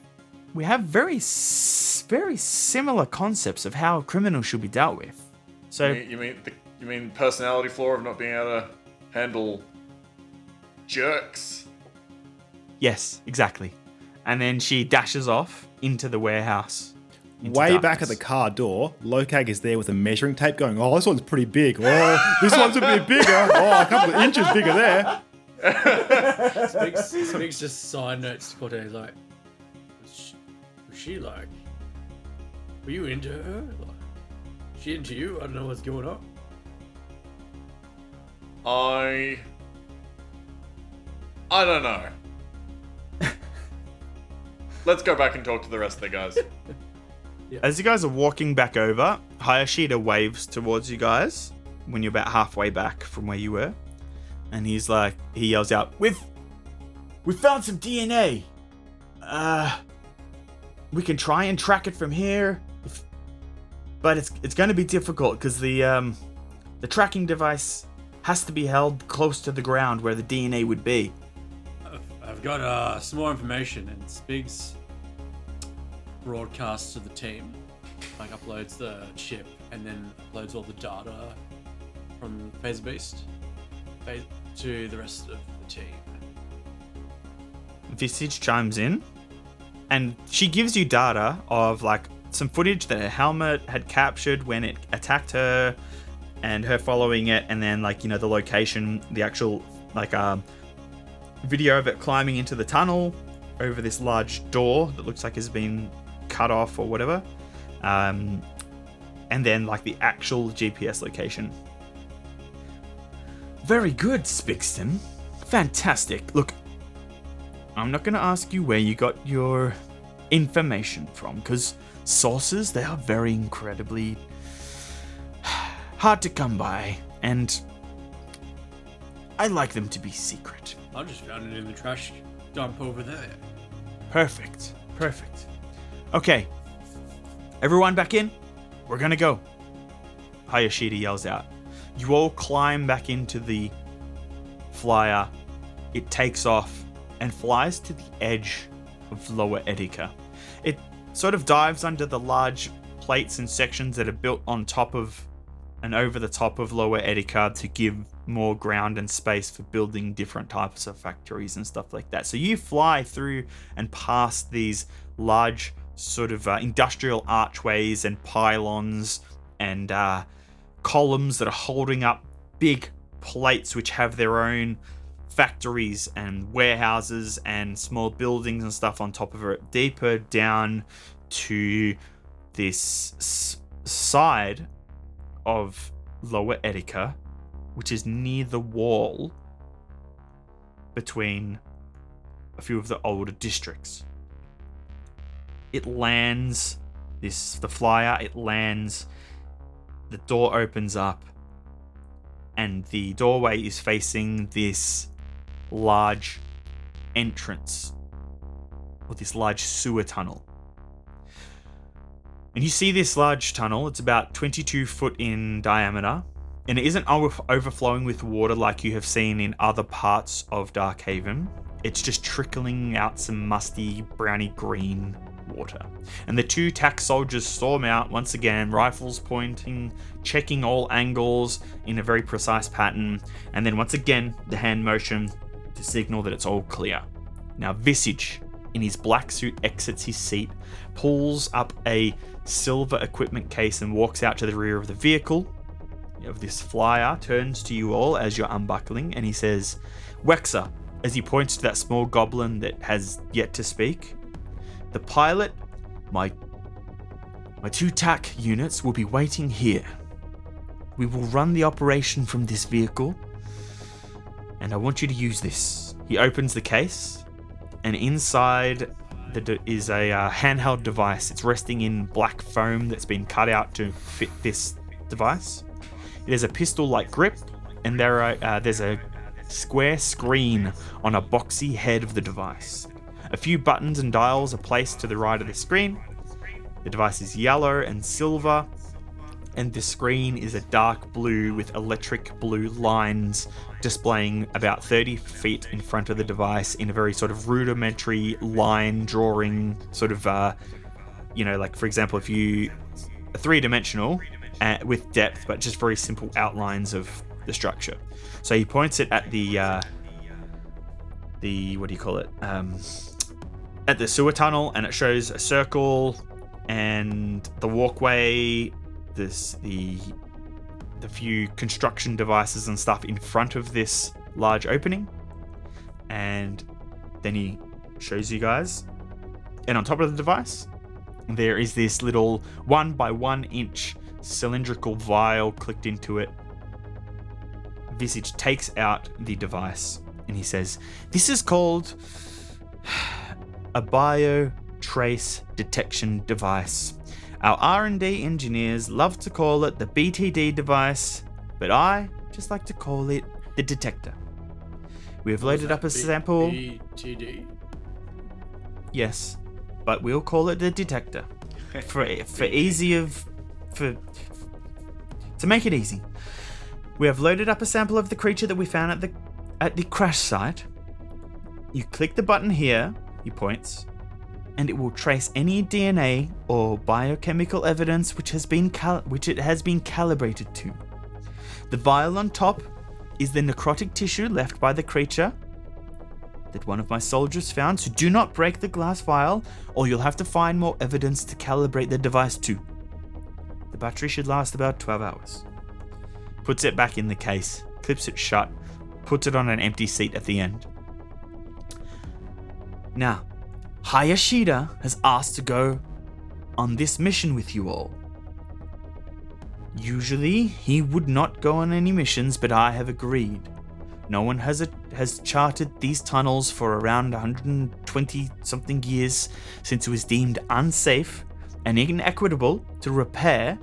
We have very s- very similar concepts of how criminals should be dealt with. So You mean you mean, the, you mean personality flaw of not being able to handle jerks? yes, exactly. And then she dashes off into the warehouse. Into Way back at the car door, Lokag is there with a measuring tape going, Oh, this one's pretty big. Oh, this one's a bit bigger. Oh, a couple of inches bigger there. Spigs, Spigs just side notes to Cortez. He's like, was she, was she like, were you into her? Like, she into you? I don't know what's going on. I I don't know. Let's go back and talk to the rest of the guys. As you guys are walking back over, Hayashida waves towards you guys when you're about halfway back from where you were. And he's like, he yells out, We've, we found some DNA. Uh, we can try and track it from here, if, but it's it's going to be difficult because the um, the tracking device has to be held close to the ground where the DNA would be. I've, I've got uh, some more information, and Spigs broadcasts to the team, like uploads the chip, and then uploads all the data from Phaser Beast to the rest of the team. Visage chimes in, and she gives you data of like some footage that her helmet had captured when it attacked her, and her following it, and then like you know the location, the actual like um video of it climbing into the tunnel over this large door that looks like has been cut off or whatever, um, and then like the actual GPS location. Very good, Spigston. Fantastic. Look, I'm not going to ask you where you got your information from, because sources, they are very incredibly hard to come by, and I like them to be secret. I just found it in the trash dump over there. Perfect. Perfect. Okay. Everyone back in? We're gonna go. Hayashida yells out. You all climb back into the flyer. It takes off and flies to the edge of Lower Etika. It sort of dives under the large plates and sections that are built on top of and over the top of Lower Etika to give more ground and space for building different types of factories and stuff like that. So you fly through and past these large sort of uh, industrial archways and pylons and uh, columns that are holding up big plates which have their own factories and warehouses and small buildings and stuff on top of it. Deeper down to this s- side of lower etika which is near the wall between a few of the older districts it lands this the flyer it lands the door opens up and the doorway is facing this large entrance or this large sewer tunnel. And you see this large tunnel it's about 22 foot in diameter and it isn't overflowing with water like you have seen in other parts of darkhaven it's just trickling out some musty browny green water. And the two TAC soldiers storm out once again, rifles pointing, checking all angles in a very precise pattern, and then once again the hand motion to signal that it's all clear. Now, Visage, in his black suit, exits his seat, pulls up a silver equipment case, and walks out to the rear of the vehicle of this flyer, turns to you all as you're unbuckling, and he says, Wexer, as he points to that small goblin that has yet to speak. The pilot, my my two TAC units will be waiting here. We will run the operation from this vehicle, and I want you to use this. He opens the case, and inside de- is a uh, handheld device. It's resting in black foam that's been cut out to fit this device. It has a pistol-like grip, and there are uh, there's a square screen on a boxy head of the device. A few buttons and dials are placed to the right of the screen. The device is yellow and silver, and the screen is a dark blue with electric blue lines displaying about 30 feet in front of the device in a very sort of rudimentary line drawing sort of uh, you know like for example if you a three-dimensional uh, with depth but just very simple outlines of the structure so he points it at the uh, the what do you call it um, at the sewer tunnel and it shows a circle and the walkway this the the few construction devices and stuff in front of this large opening. And then he shows you guys. And on top of the device there is this little one by one inch cylindrical vial clicked into it. Visage takes out the device and he says this is called a bio trace detection device our R&D engineers love to call it the BTD device, but I just like to call it the detector. We have loaded up a sample. BTD. Yes. but we'll call it the detector for for easy of for to make it easy. We have loaded up a sample of the creature that we found at the at the crash site. You click the button here, he points, and it will trace any DNA or biochemical evidence which has been cal- which it has been calibrated to. The vial on top is the necrotic tissue left by the creature that one of my soldiers found, so do not break the glass vial, or you'll have to find more evidence to calibrate the device to. The battery should last about 12 hours. Puts it back in the case, clips it shut, puts it on an empty seat at the end. Now, Hayashida has asked to go on this mission with you all. Usually, he would not go on any missions, but I have agreed. No one has a, has charted these tunnels for around 120 something years since it was deemed unsafe and inequitable to repair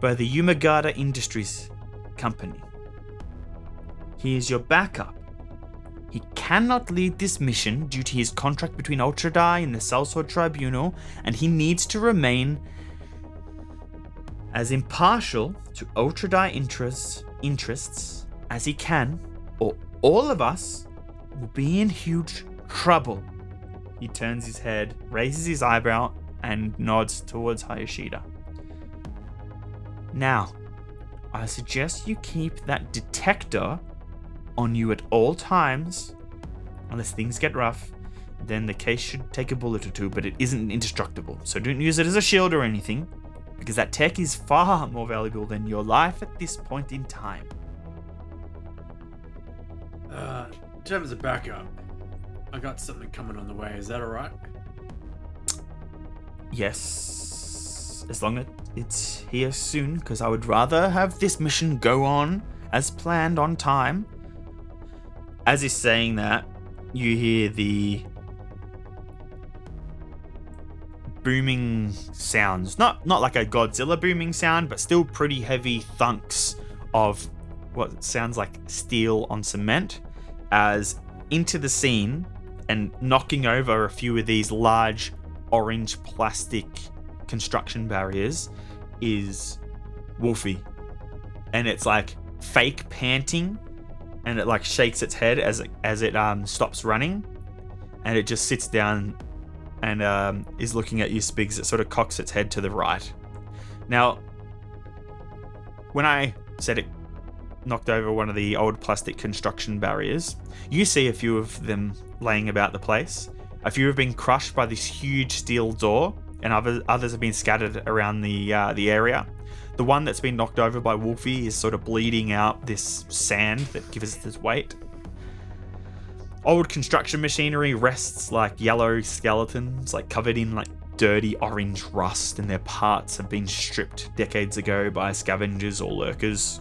by the Yumagata Industries Company. He is your backup. He cannot lead this mission due to his contract between Ultra Die and the Sellsword Tribunal, and he needs to remain as impartial to Ultra Die interests, interests as he can, or all of us will be in huge trouble. He turns his head, raises his eyebrow, and nods towards Hayashida. Now, I suggest you keep that detector on you at all times, unless things get rough. Then the case should take a bullet or two, but it isn't indestructible. So don't use it as a shield or anything, because that tech is far more valuable than your life at this point in time. Uh, in terms of backup, I got something coming on the way. Is that alright? Yes, as long as it's here soon, because I would rather have this mission go on as planned on time. As he's saying that, you hear the booming sounds. Not not like a Godzilla booming sound, but still pretty heavy thunks of what sounds like steel on cement as into the scene and knocking over a few of these large orange plastic construction barriers is Wolfie. And it's like fake panting and it like shakes its head as it as it um stops running and it just sits down and um, is looking at you Spigs it sort of cocks its head to the right. Now when I said it knocked over one of the old plastic construction barriers, you see a few of them laying about the place. A few have been crushed by this huge steel door, and other, others have been scattered around the uh, the area. The one that's been knocked over by Wolfie is sort of bleeding out this sand that gives it its weight. Old construction machinery rests like yellow skeletons, like covered in like dirty orange rust, and their parts have been stripped decades ago by scavengers or lurkers.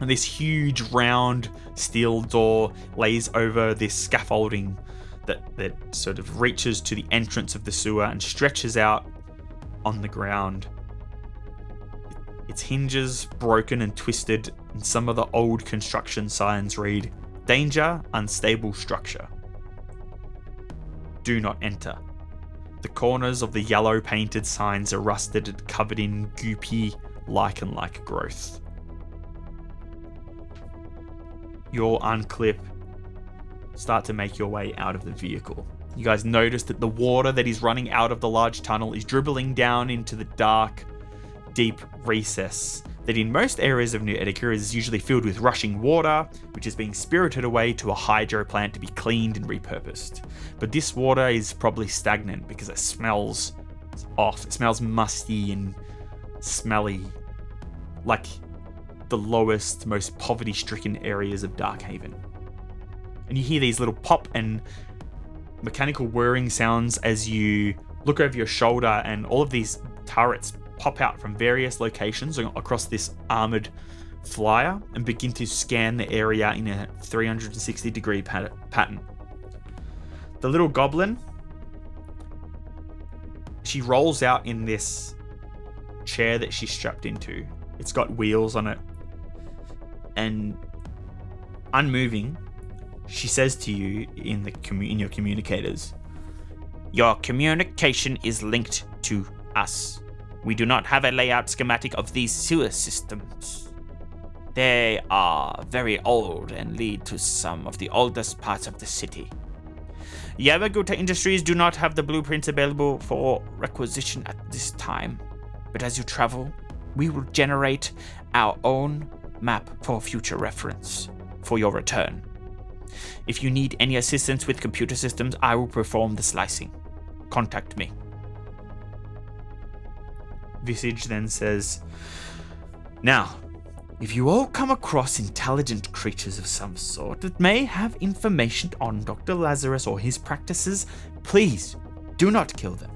And this huge round steel door lays over this scaffolding that, that sort of reaches to the entrance of the sewer and stretches out on the ground. Its hinges broken and twisted, and some of the old construction signs read Danger, unstable structure. Do not enter. The corners of the yellow painted signs are rusted and covered in goopy, lichen like growth. You'll unclip, start to make your way out of the vehicle. You guys notice that the water that is running out of the large tunnel is dribbling down into the dark, deep recess that in most areas of New Etika is usually filled with rushing water, which is being spirited away to a hydro plant to be cleaned and repurposed. But this water is probably stagnant because it smells off. It smells musty and smelly, like the lowest, most poverty stricken areas of Darkhaven. And you hear these little pop and mechanical whirring sounds as you look over your shoulder, and all of these turrets pop out from various locations across this armored flyer and begin to scan the area in a 360 degree pat- pattern. The little goblin, she rolls out in this chair that she's strapped into. It's got wheels on it. And unmoving, she says to you in the commu- in your communicators, Your communication is linked to us. We do not have a layout schematic of these sewer systems. They are very old and lead to some of the oldest parts of the city. Yamaguta Industries do not have the blueprints available for requisition at this time, but as you travel, we will generate our own map for future reference for your return. If you need any assistance with computer systems, I will perform the slicing. Contact me. Visage then says, Now, if you all come across intelligent creatures of some sort that may have information on Dr. Lazarus or his practices, please do not kill them.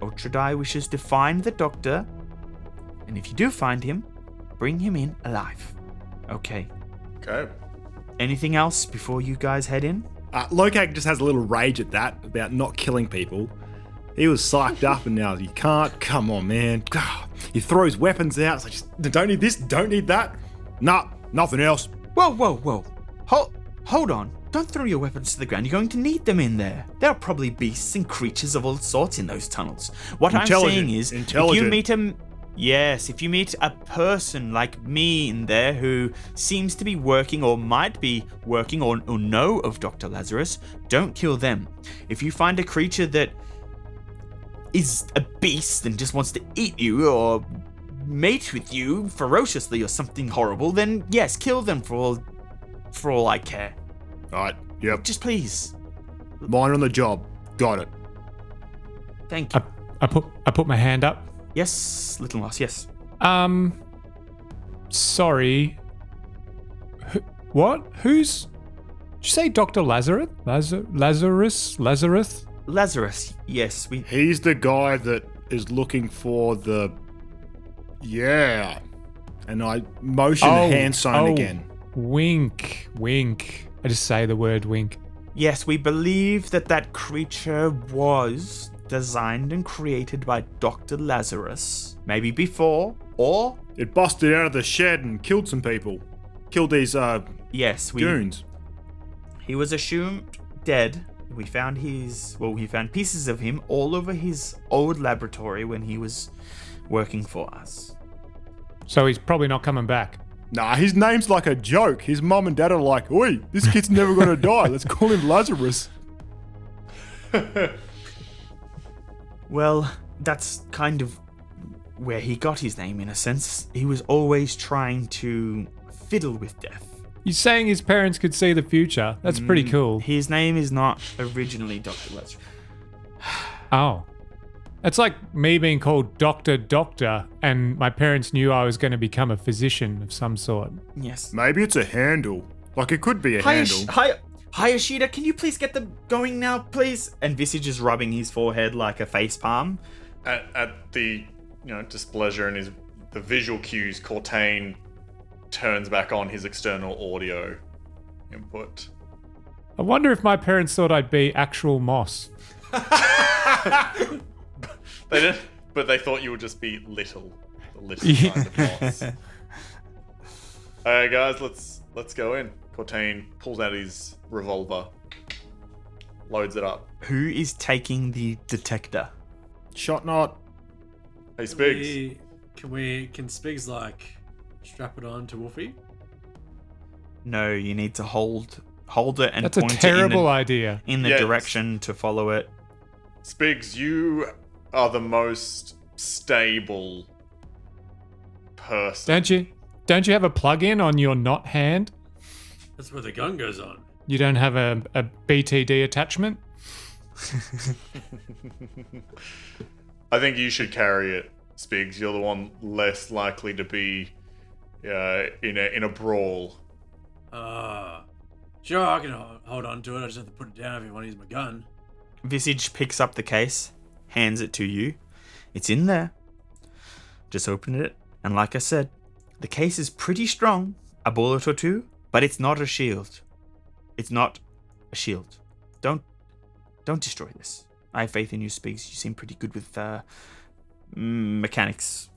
Ultra Die wishes to find the doctor, and if you do find him, bring him in alive. Okay. Okay. Anything else before you guys head in? Uh, Lokag just has a little rage at that about not killing people. He was psyched up and now he can't. Come on, man. Ah, he throws weapons out. It's like, just, don't need this, don't need that. Nah, nothing else. Whoa, whoa, whoa. Hold, hold on. Don't throw your weapons to the ground. You're going to need them in there. There are probably beasts and creatures of all sorts in those tunnels. What I'm saying is, if you meet a yes, if you meet a person like me in there who seems to be working or might be working or, or know of Dr. Lazarus, don't kill them. If you find a creature that is a beast and just wants to eat you or mate with you ferociously or something horrible, then yes, kill them for all for all I care. Alright, yep. Just please. Mine on the job. Got it. Thank you. I, I put I put my hand up. yes, little loss, yes. Um, sorry. Who, what? Who's? Did you say Doctor Lazarus? Lazar, Lazarus? Lazarus? Lazarus, yes, we He's the guy that is looking for the. Yeah. And I motion hand sign oh, again. Wink, wink. I just say the word wink. yes, we believe that that creature was designed and created by Dr. Lazarus, maybe before or It busted out of the shed and killed some people. Killed these uh yes, we goons. He was assumed dead. We found his well, we found pieces of him all over his old laboratory when he was working for us. So he's probably not coming back. Nah, his name's like a joke. His mum and dad are like, Oi, this kid's never gonna die. Let's call him Lazarus. Well, that's kind of where he got his name in a sense. He was always trying to fiddle with death. He's saying his parents could see the future. That's Mm. pretty cool. His name is not originally Dr. Lazarus. Oh. It's like me being called Doctor Doctor, and my parents knew I was going to become a physician of some sort. Yes. Maybe it's a handle. Like it could be a Hi, handle. Ash- hi, hi, Can you please get them going now, please? And Visage is rubbing his forehead like a face palm. At, at the you know displeasure and his the visual cues, Cortain turns back on his external audio input. I wonder if my parents thought I'd be actual Moss. They did, but they thought you would just be little, the little kind of boss. Alright, guys, let's let's go in. Cortain pulls out his revolver, loads it up. Who is taking the detector? Shot not. Hey, Spigs. We- Can we? Can Spigs like strap it on to Wolfie? No, you need to hold hold it and That's a point terrible it idea. in the, in the Yes. direction to follow it. Spigs, you are the most stable person. Don't you? Don't you have a plug-in on your not hand? That's where the gun goes on. You don't have a, a BTD attachment? I think you should carry it, Spigs. You're the one less likely to be uh, in a in a brawl. Uh, sure, I can ho- hold on to it. I just have to put it down if you want to use my gun. Visage picks up the case, hands it to you. It's in there. Just open it, and like I said, the case is pretty strong. A bullet or two, but it's not a shield. It's not a shield. Don't don't destroy this. I have faith in you, Spigs. You seem pretty good with uh, mechanics.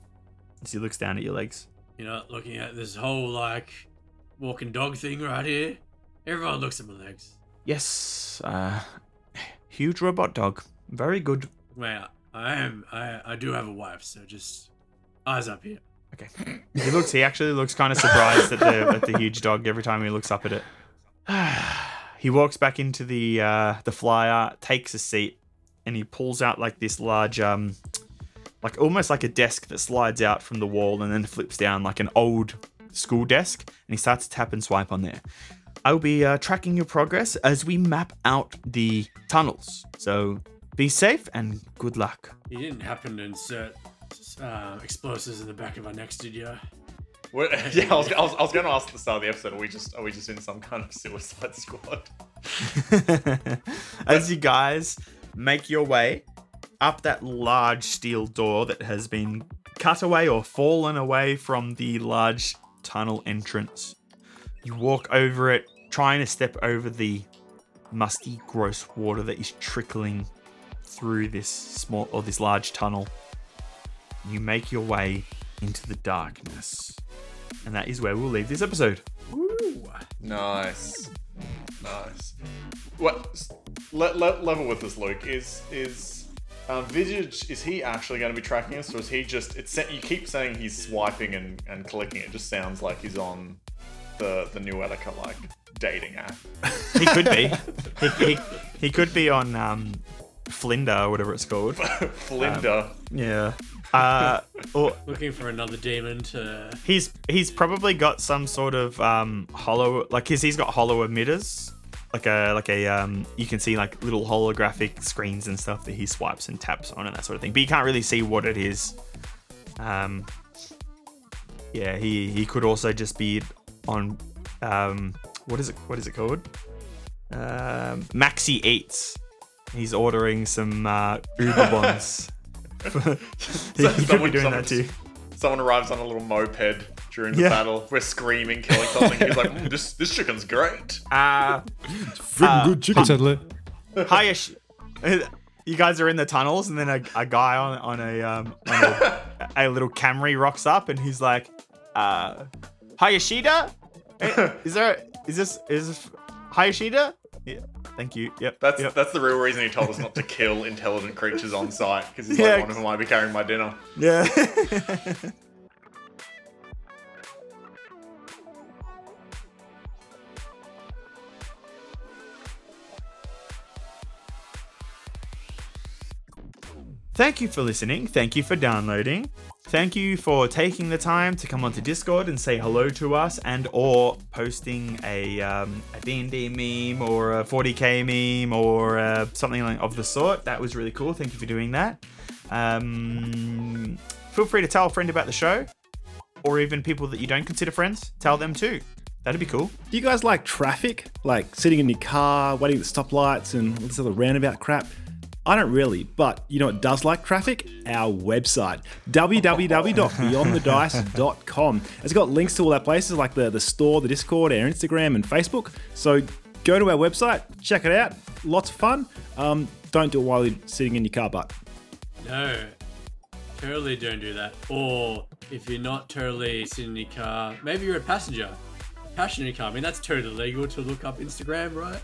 As he looks down at your legs. You know, looking at this whole like walking dog thing right here. Everyone looks at my legs. Yes, uh, huge robot dog. Very good. Well, I am. I I do have a wife, so just eyes up here. Okay. He looks. He actually looks kind of surprised at the at the huge dog every time he looks up at it. he walks back into the uh, the flyer, takes a seat, and he pulls out like this large, um, like almost like a desk that slides out from the wall and then flips down like an old school desk, and he starts to tap and swipe on there. I'll be uh, tracking your progress as we map out the tunnels. So be safe and good luck. You didn't happen to insert uh, explosives in the back of our necks, did you? What, yeah, I was, I was, I was going to ask at the start of the episode. Are we just are we just in some kind of suicide squad? as you guys make your way up that large steel door that has been cut away or fallen away from the large tunnel entrance. You walk over it, trying to step over the musty, gross water that is trickling through this small or this large tunnel. You make your way into the darkness. And that is where we'll leave this episode. Nice, nice. What? Le- le- level with this, Luke. Is is um, Visage? Is he actually going to be tracking us, or is he just? It's you keep saying he's swiping and, and clicking. It just sounds like he's on the the new Etika like dating app. He could be. he, he, he could be on um, Flinder or whatever it's called. Flinder. Yeah. Uh, or Looking for another demon to. he's he's probably got some sort of um hollow like he's he's got holo emitters like a like a um you can see like little holographic screens and stuff that he swipes and taps on and that sort of thing but you can't really see what it is. Um yeah he he could also just be on um what is it what is it called? Um maxi eats he's ordering some uh uber bonds. He, he could be doing that too. Someone arrives on a little moped during the Yeah. battle. We're screaming, killing something. He's like, "Mm, "This this chicken's great." uh Freaking good chicken. It's a li- Hiya, you guys are in the tunnels, and then a, a guy on on a um on a, a little Camry rocks up, and he's like, uh, Hayashida, Eh, is there is this is this Hayashida? Yeah, thank you. Yep, That's yep. that's the real reason he told us not to kill intelligent creatures on site because he's Yeah. like, "One of them might be carrying my dinner." yeah. Thank you for listening. Thank you for downloading. Thank you for taking the time to come onto Discord and say hello to us and or posting a, um, a D&D meme or a 40k meme or uh, something of the sort. That was really cool. Thank you for doing that. Um, feel free to tell a friend about the show or even people that you don't consider friends. Tell them too. That'd be cool. Do you guys like traffic? Like sitting in your car, waiting at the stoplights and all this other roundabout crap? I don't really, but you know what does like traffic? Our website, www.beyondthedice.com. It's got links to all our places like the, the store, the Discord, our Instagram, and Facebook. So go to our website, check it out. Lots of fun. Um, don't do it while you're sitting in your car, but No. Totally don't do that. Or if you're not totally sitting in your car, maybe you're a passenger. Passenger car. I mean, that's totally legal to look up Instagram, right?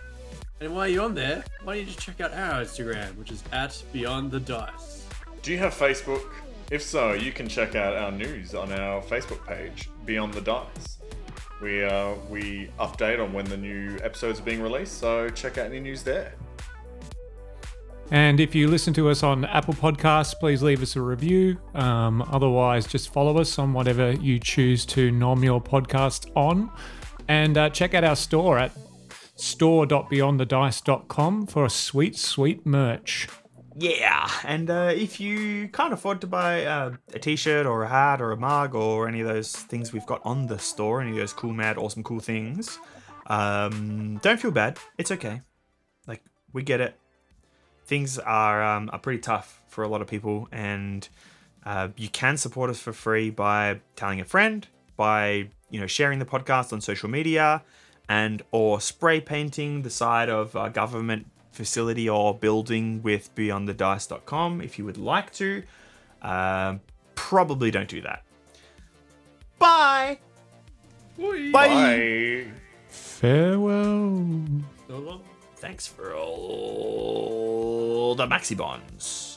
And while you're on there, why don't you just check out our Instagram, which is at Beyond the Dice. Do you have Facebook? If so, you can check out our news on our Facebook page, Beyond the Dice. We uh, we update on when the new episodes are being released, so check out any news there. And if you listen to us on Apple Podcasts, please leave us a review. Um, otherwise, just follow us on whatever you choose to norm your podcast on. And uh, check out our store at store.beyondthedice.com for a sweet, sweet merch. Yeah, and uh, if you can't afford to buy uh, a t-shirt or a hat or a mug or any of those things we've got on the store, any of those cool, mad, awesome, cool things, um, don't feel bad. It's okay. Like we get it. Things are um, are pretty tough for a lot of people, and uh, you can support us for free by telling a friend, by you know sharing the podcast on social media, and or spray painting the side of a government facility or building with beyondthedice.com if you would like to. Um, probably don't do that. Bye. Bye. Farewell. Thanks for all the maxi bonds.